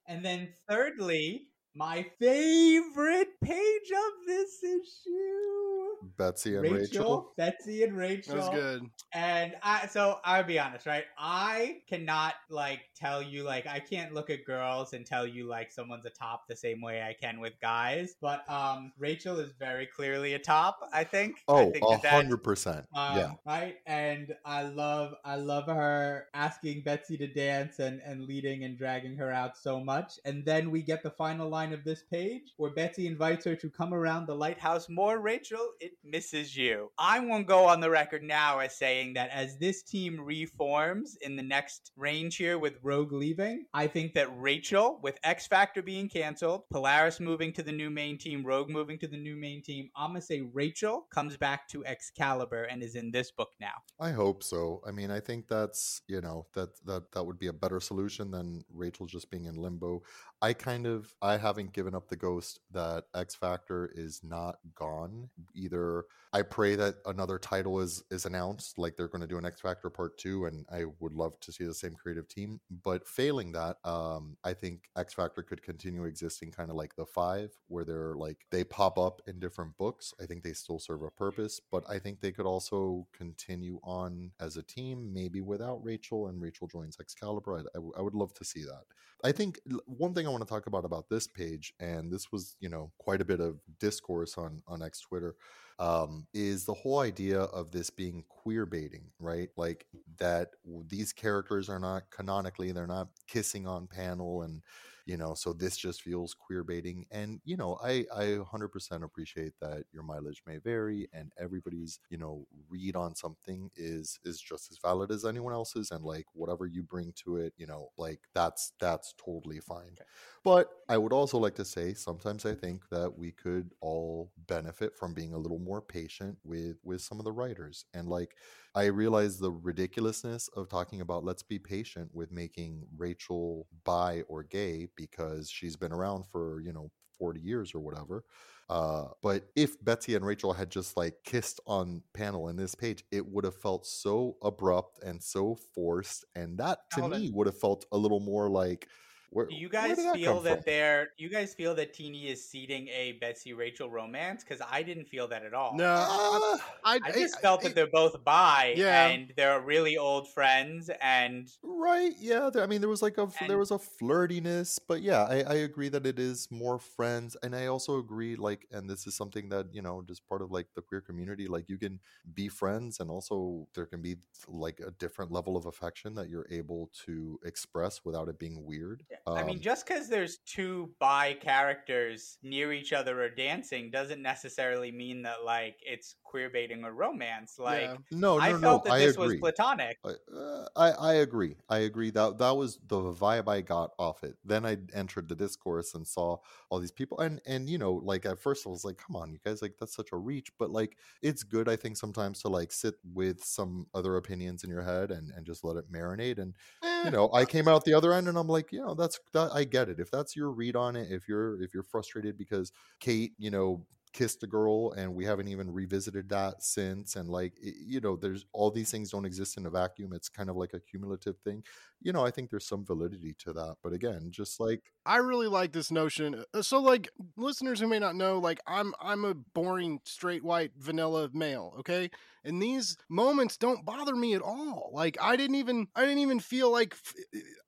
[SPEAKER 5] And then thirdly, my favorite page of this issue.
[SPEAKER 8] Betsy and Rachel.
[SPEAKER 5] Betsy and Rachel.
[SPEAKER 7] that was good.
[SPEAKER 5] And I so I'll be honest, right? I cannot like tell you like I can't look at girls and tell you like someone's a top the same way I can with guys. But um Rachel is very clearly a top, I think. I
[SPEAKER 8] Oh,
[SPEAKER 5] think
[SPEAKER 8] a hundred percent.
[SPEAKER 5] um,
[SPEAKER 8] Yeah.
[SPEAKER 5] Right. And I love I love her asking Betsy to dance and, and leading and dragging her out so much. And then we get the final line of this page where Betsy invites her to come around the lighthouse more. Rachel, it misses you. I won't go on the record now as saying that as this team reforms in the next range here with Rogue leaving, I think that Rachel, with X Factor being canceled, Polaris moving to the new main team, Rogue moving to the new main team, I'm gonna say Rachel comes back to Excalibur and is in this book now.
[SPEAKER 8] I hope so. I mean, I think that's you know that that that would be a better solution than Rachel just being in limbo. I kind of I haven't given up the ghost that X Factor is not gone. Either I pray that another title is is announced, like they're going to do an X Factor Part Two, and I would love to see the same creative team. But failing that, um, I think X Factor could continue existing, kind of like the Five, where they're like they pop up in different books. I think they still serve a purpose, but I think they could also continue on as a team, maybe without Rachel, and Rachel joins Excalibur. I, would love to see that. I think one thing I want to talk about about this page, and this was you know quite a bit of discourse on on X Twitter, um, is the whole idea of this being queer baiting, right? Like that these characters are not canonically they're not kissing on panel and you know so this just feels queer baiting and you know i i 100% appreciate that your mileage may vary and everybody's you know read on something is is just as valid as anyone else's and like whatever you bring to it you know like that's that's totally fine. But i would also like to say sometimes i think that we could all benefit from being a little more patient with with some of the writers and like I realize the ridiculousness of talking about let's be patient with making Rachel bi or gay because she's been around for, you know, 40 years or whatever. Uh, but if Betsy and Rachel had just like kissed on panel in this page, it would have felt so abrupt and so forced. And that to
[SPEAKER 5] Hold
[SPEAKER 8] me would have felt a little more like, where,
[SPEAKER 5] Do you
[SPEAKER 8] where
[SPEAKER 5] guys
[SPEAKER 8] did that
[SPEAKER 5] feel
[SPEAKER 8] come
[SPEAKER 5] that
[SPEAKER 8] from?
[SPEAKER 5] they're? You guys feel that Tini is seeding a Betsy Rachel romance? Because I didn't feel that at all.
[SPEAKER 7] No, I,
[SPEAKER 8] Uh,
[SPEAKER 7] I,
[SPEAKER 5] I just felt that they're both bi,
[SPEAKER 7] Yeah.
[SPEAKER 5] and they're really old friends, and
[SPEAKER 8] Right. Yeah. I mean, there was like a f- there was a flirtiness, but yeah, I, I agree that it is more friends, and I also agree like, and this is something that you know, just part of like the queer community, like you can be friends, and also there can be like a different level of affection that you're able to express without it being weird.
[SPEAKER 5] I mean,
[SPEAKER 8] Um,
[SPEAKER 5] just because there's two bi characters near each other or dancing doesn't necessarily mean that like it's queer baiting or romance. Like
[SPEAKER 7] Yeah.
[SPEAKER 8] no, no,
[SPEAKER 5] I
[SPEAKER 8] no,
[SPEAKER 5] felt that
[SPEAKER 8] I
[SPEAKER 5] this
[SPEAKER 8] agree.
[SPEAKER 5] was platonic.
[SPEAKER 8] I, uh, I I agree. I agree that that was the vibe I got off it. Then I entered the discourse and saw all these people, and and you know, like at first I was like, "Come on, you guys! Like that's such a reach." But like, it's good, I think, sometimes to like sit with some other opinions in your head and and just let it marinate. And
[SPEAKER 7] Eh,
[SPEAKER 8] you know, I came out the other end, and I'm like, you know, that's that I get it. If that's your read on it, if you're if you're frustrated because Kate, you know, kissed a girl and we haven't even revisited that since and like i- you know there's all these things don't exist in a vacuum it's kind of like a cumulative thing you know i think there's some validity to that but again just like
[SPEAKER 7] I really like this notion. Uh, So, like listeners who may not know, like I'm I'm a boring straight white vanilla male, okay? And these moments don't bother me at all. Like I didn't even I didn't even feel like,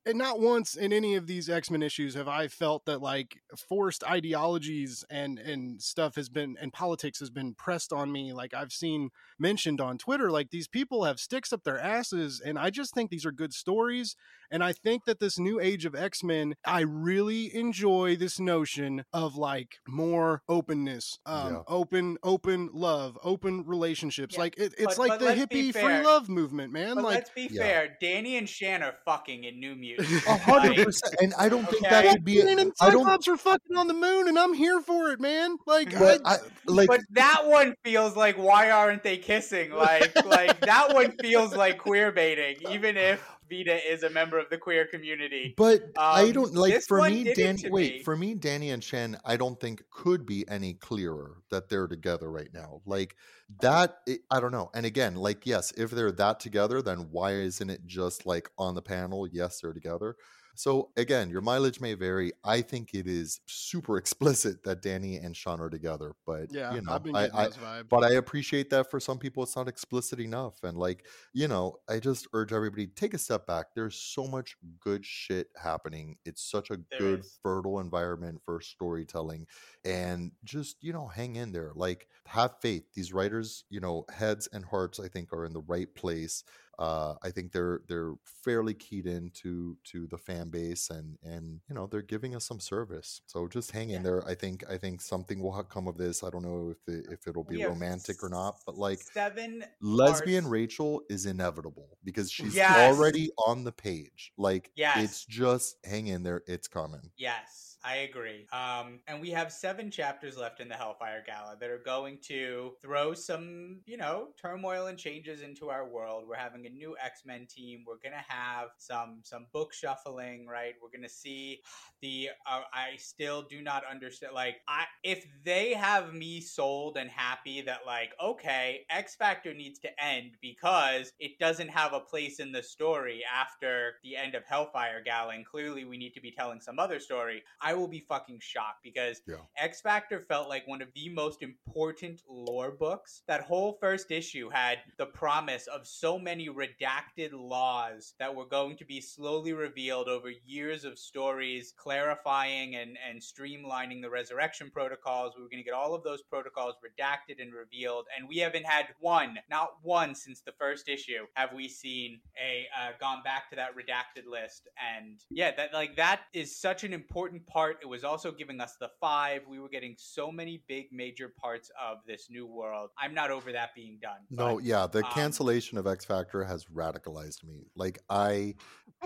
[SPEAKER 7] and not once in any of these X Men issues have I felt that like forced ideologies and and stuff has been and politics has been pressed on me. Like I've seen mentioned on Twitter, like these people have sticks up their asses, and I just think these are good stories. And I think that this new age of X Men, I really enjoy this notion of like more openness, um,
[SPEAKER 8] Yeah.
[SPEAKER 7] open, open love, open relationships.
[SPEAKER 5] Yeah,
[SPEAKER 7] Like it, it's
[SPEAKER 5] but-
[SPEAKER 7] like
[SPEAKER 5] but
[SPEAKER 7] the hippie free love movement, man.
[SPEAKER 5] But
[SPEAKER 7] like
[SPEAKER 5] let's be
[SPEAKER 8] Yeah.
[SPEAKER 5] fair, Dani and Shan are fucking in New Mutants.
[SPEAKER 8] hundred percent and i don't think
[SPEAKER 5] Okay.
[SPEAKER 8] that would be
[SPEAKER 7] Wolverine and
[SPEAKER 8] i don't
[SPEAKER 7] Cyclops are fucking on the moon, and I'm here for it, man. Like,
[SPEAKER 8] but
[SPEAKER 7] I,
[SPEAKER 8] I, like
[SPEAKER 5] but that one feels like why aren't they kissing? Like like that one feels like queer baiting, even if Vita is a member of the queer community.
[SPEAKER 8] But I
[SPEAKER 5] Um,
[SPEAKER 8] don't like for me,
[SPEAKER 5] Dani.
[SPEAKER 8] Wait,
[SPEAKER 5] me.
[SPEAKER 8] for me, Dani and Shen, I don't think could be any clearer that they're together right now. Like that, it, I don't know. And again, like yes, if they're that together, then why isn't it just like on the panel? Yes, they're together. So again, your mileage may vary. I think it is super explicit that Dani and Shan are together. But
[SPEAKER 7] yeah,
[SPEAKER 8] you know,
[SPEAKER 7] I've been
[SPEAKER 8] I, I,
[SPEAKER 7] those
[SPEAKER 8] but I appreciate that for some people it's not explicit enough. And like, you know, I just urge everybody take a step back. There's so much good shit happening. It's such a
[SPEAKER 5] There
[SPEAKER 8] good,
[SPEAKER 5] is.
[SPEAKER 8] fertile environment for storytelling. And just, you know, hang in there. Like have faith. These writers, you know, heads and hearts, I think, are in the right place. Uh, I think they're they're fairly keyed into to the fan base, and and you know they're giving us some service. So just hang in there. I think I think something will come of this. I don't know if it, if it'll be
[SPEAKER 5] have
[SPEAKER 8] romantic or not, but like
[SPEAKER 5] seven
[SPEAKER 8] lesbian
[SPEAKER 5] parts.
[SPEAKER 8] Rachel is inevitable because she's
[SPEAKER 5] Yes.
[SPEAKER 8] already on the page. Like
[SPEAKER 5] Yes.
[SPEAKER 8] it's just hang in there. It's coming.
[SPEAKER 5] Yes, I agree. Um, and we have seven chapters left in the Hellfire Gala that are going to throw some, you know, turmoil and changes into our world. We're having a new X Men team. We're gonna have some some book shuffling, right? We're gonna see the. Uh, I still do not understand. Like, I if they have me sold and happy that like, okay, X Factor needs to end because it doesn't have a place in the story after the end of Hellfire Gala, and clearly we need to be telling some other story. I will be fucking shocked because
[SPEAKER 8] Yeah.
[SPEAKER 5] X Factor felt like one of the most important lore books. That whole first issue had the promise of so many redacted laws that were going to be slowly revealed over years of stories, clarifying and, and streamlining the resurrection protocols. We were going to get all of those protocols redacted and revealed, and we haven't had one, not one since the first issue, have we seen a uh, gone back to that redacted list. And yeah, that like that is such an important part. It was also giving us the five. We were getting so many big major parts of this new world. I'm not over that being done.
[SPEAKER 8] No, yeah, the
[SPEAKER 5] um,
[SPEAKER 8] cancellation of X Factor has radicalized me. Like I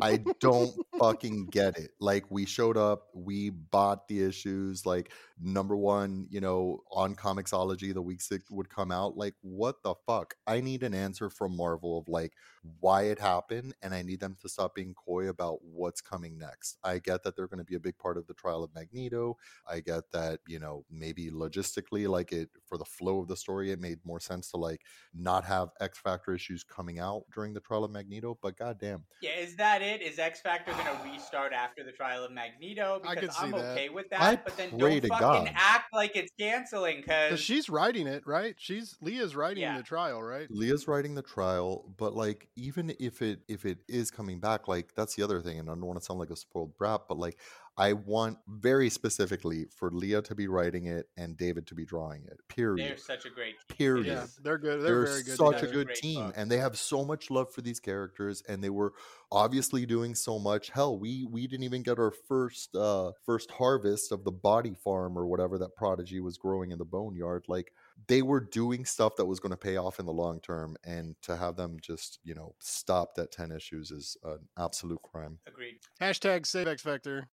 [SPEAKER 8] I don't fucking get it. Like we showed up, we bought the issues, like number one, you know, on Comixology the weeks it would come out. Like, what the fuck? I need an answer from Marvel of like why it happened, and I need them to stop being coy about what's coming next. I get that they're going to be a big part of the trial of Magneto. I get that, you know, maybe logistically, like it for the flow of the story, it made more sense to like not have X Factor issues coming out during the trial of Magneto. But goddamn,
[SPEAKER 5] Yeah, is that it? Is X Factor going to restart after the trial of Magneto? Because
[SPEAKER 7] could
[SPEAKER 5] I'm okay with
[SPEAKER 8] I
[SPEAKER 5] that. but then
[SPEAKER 8] pray
[SPEAKER 5] don't
[SPEAKER 8] to
[SPEAKER 5] fucking
[SPEAKER 8] God.
[SPEAKER 5] act like it's canceling
[SPEAKER 7] Because
[SPEAKER 5] because
[SPEAKER 7] she's writing it, right? She's Leah's writing
[SPEAKER 5] Yeah.
[SPEAKER 7] the trial, right?
[SPEAKER 8] Leah's writing the trial, but like even if it if it is coming back, like that's the other thing, and I don't want to sound like a spoiled brat, but like I want very specifically for Leah to be writing it and David to be drawing it. Period.
[SPEAKER 5] They're such a great team.
[SPEAKER 8] Period.
[SPEAKER 7] Yeah, they're good. They're,
[SPEAKER 8] They're,
[SPEAKER 7] very good.
[SPEAKER 8] such a good
[SPEAKER 5] Great
[SPEAKER 8] team,
[SPEAKER 5] book.
[SPEAKER 8] and they have so much love for these characters, and they were obviously doing so much. Hell, we we didn't even get our first uh first harvest of the body farm or whatever that Prodigy was growing in the boneyard. Like they were doing stuff that was going to pay off in the long term, and to have them just you know stopped at ten issues is an absolute crime.
[SPEAKER 5] Agreed.
[SPEAKER 7] Hashtag save X Factor.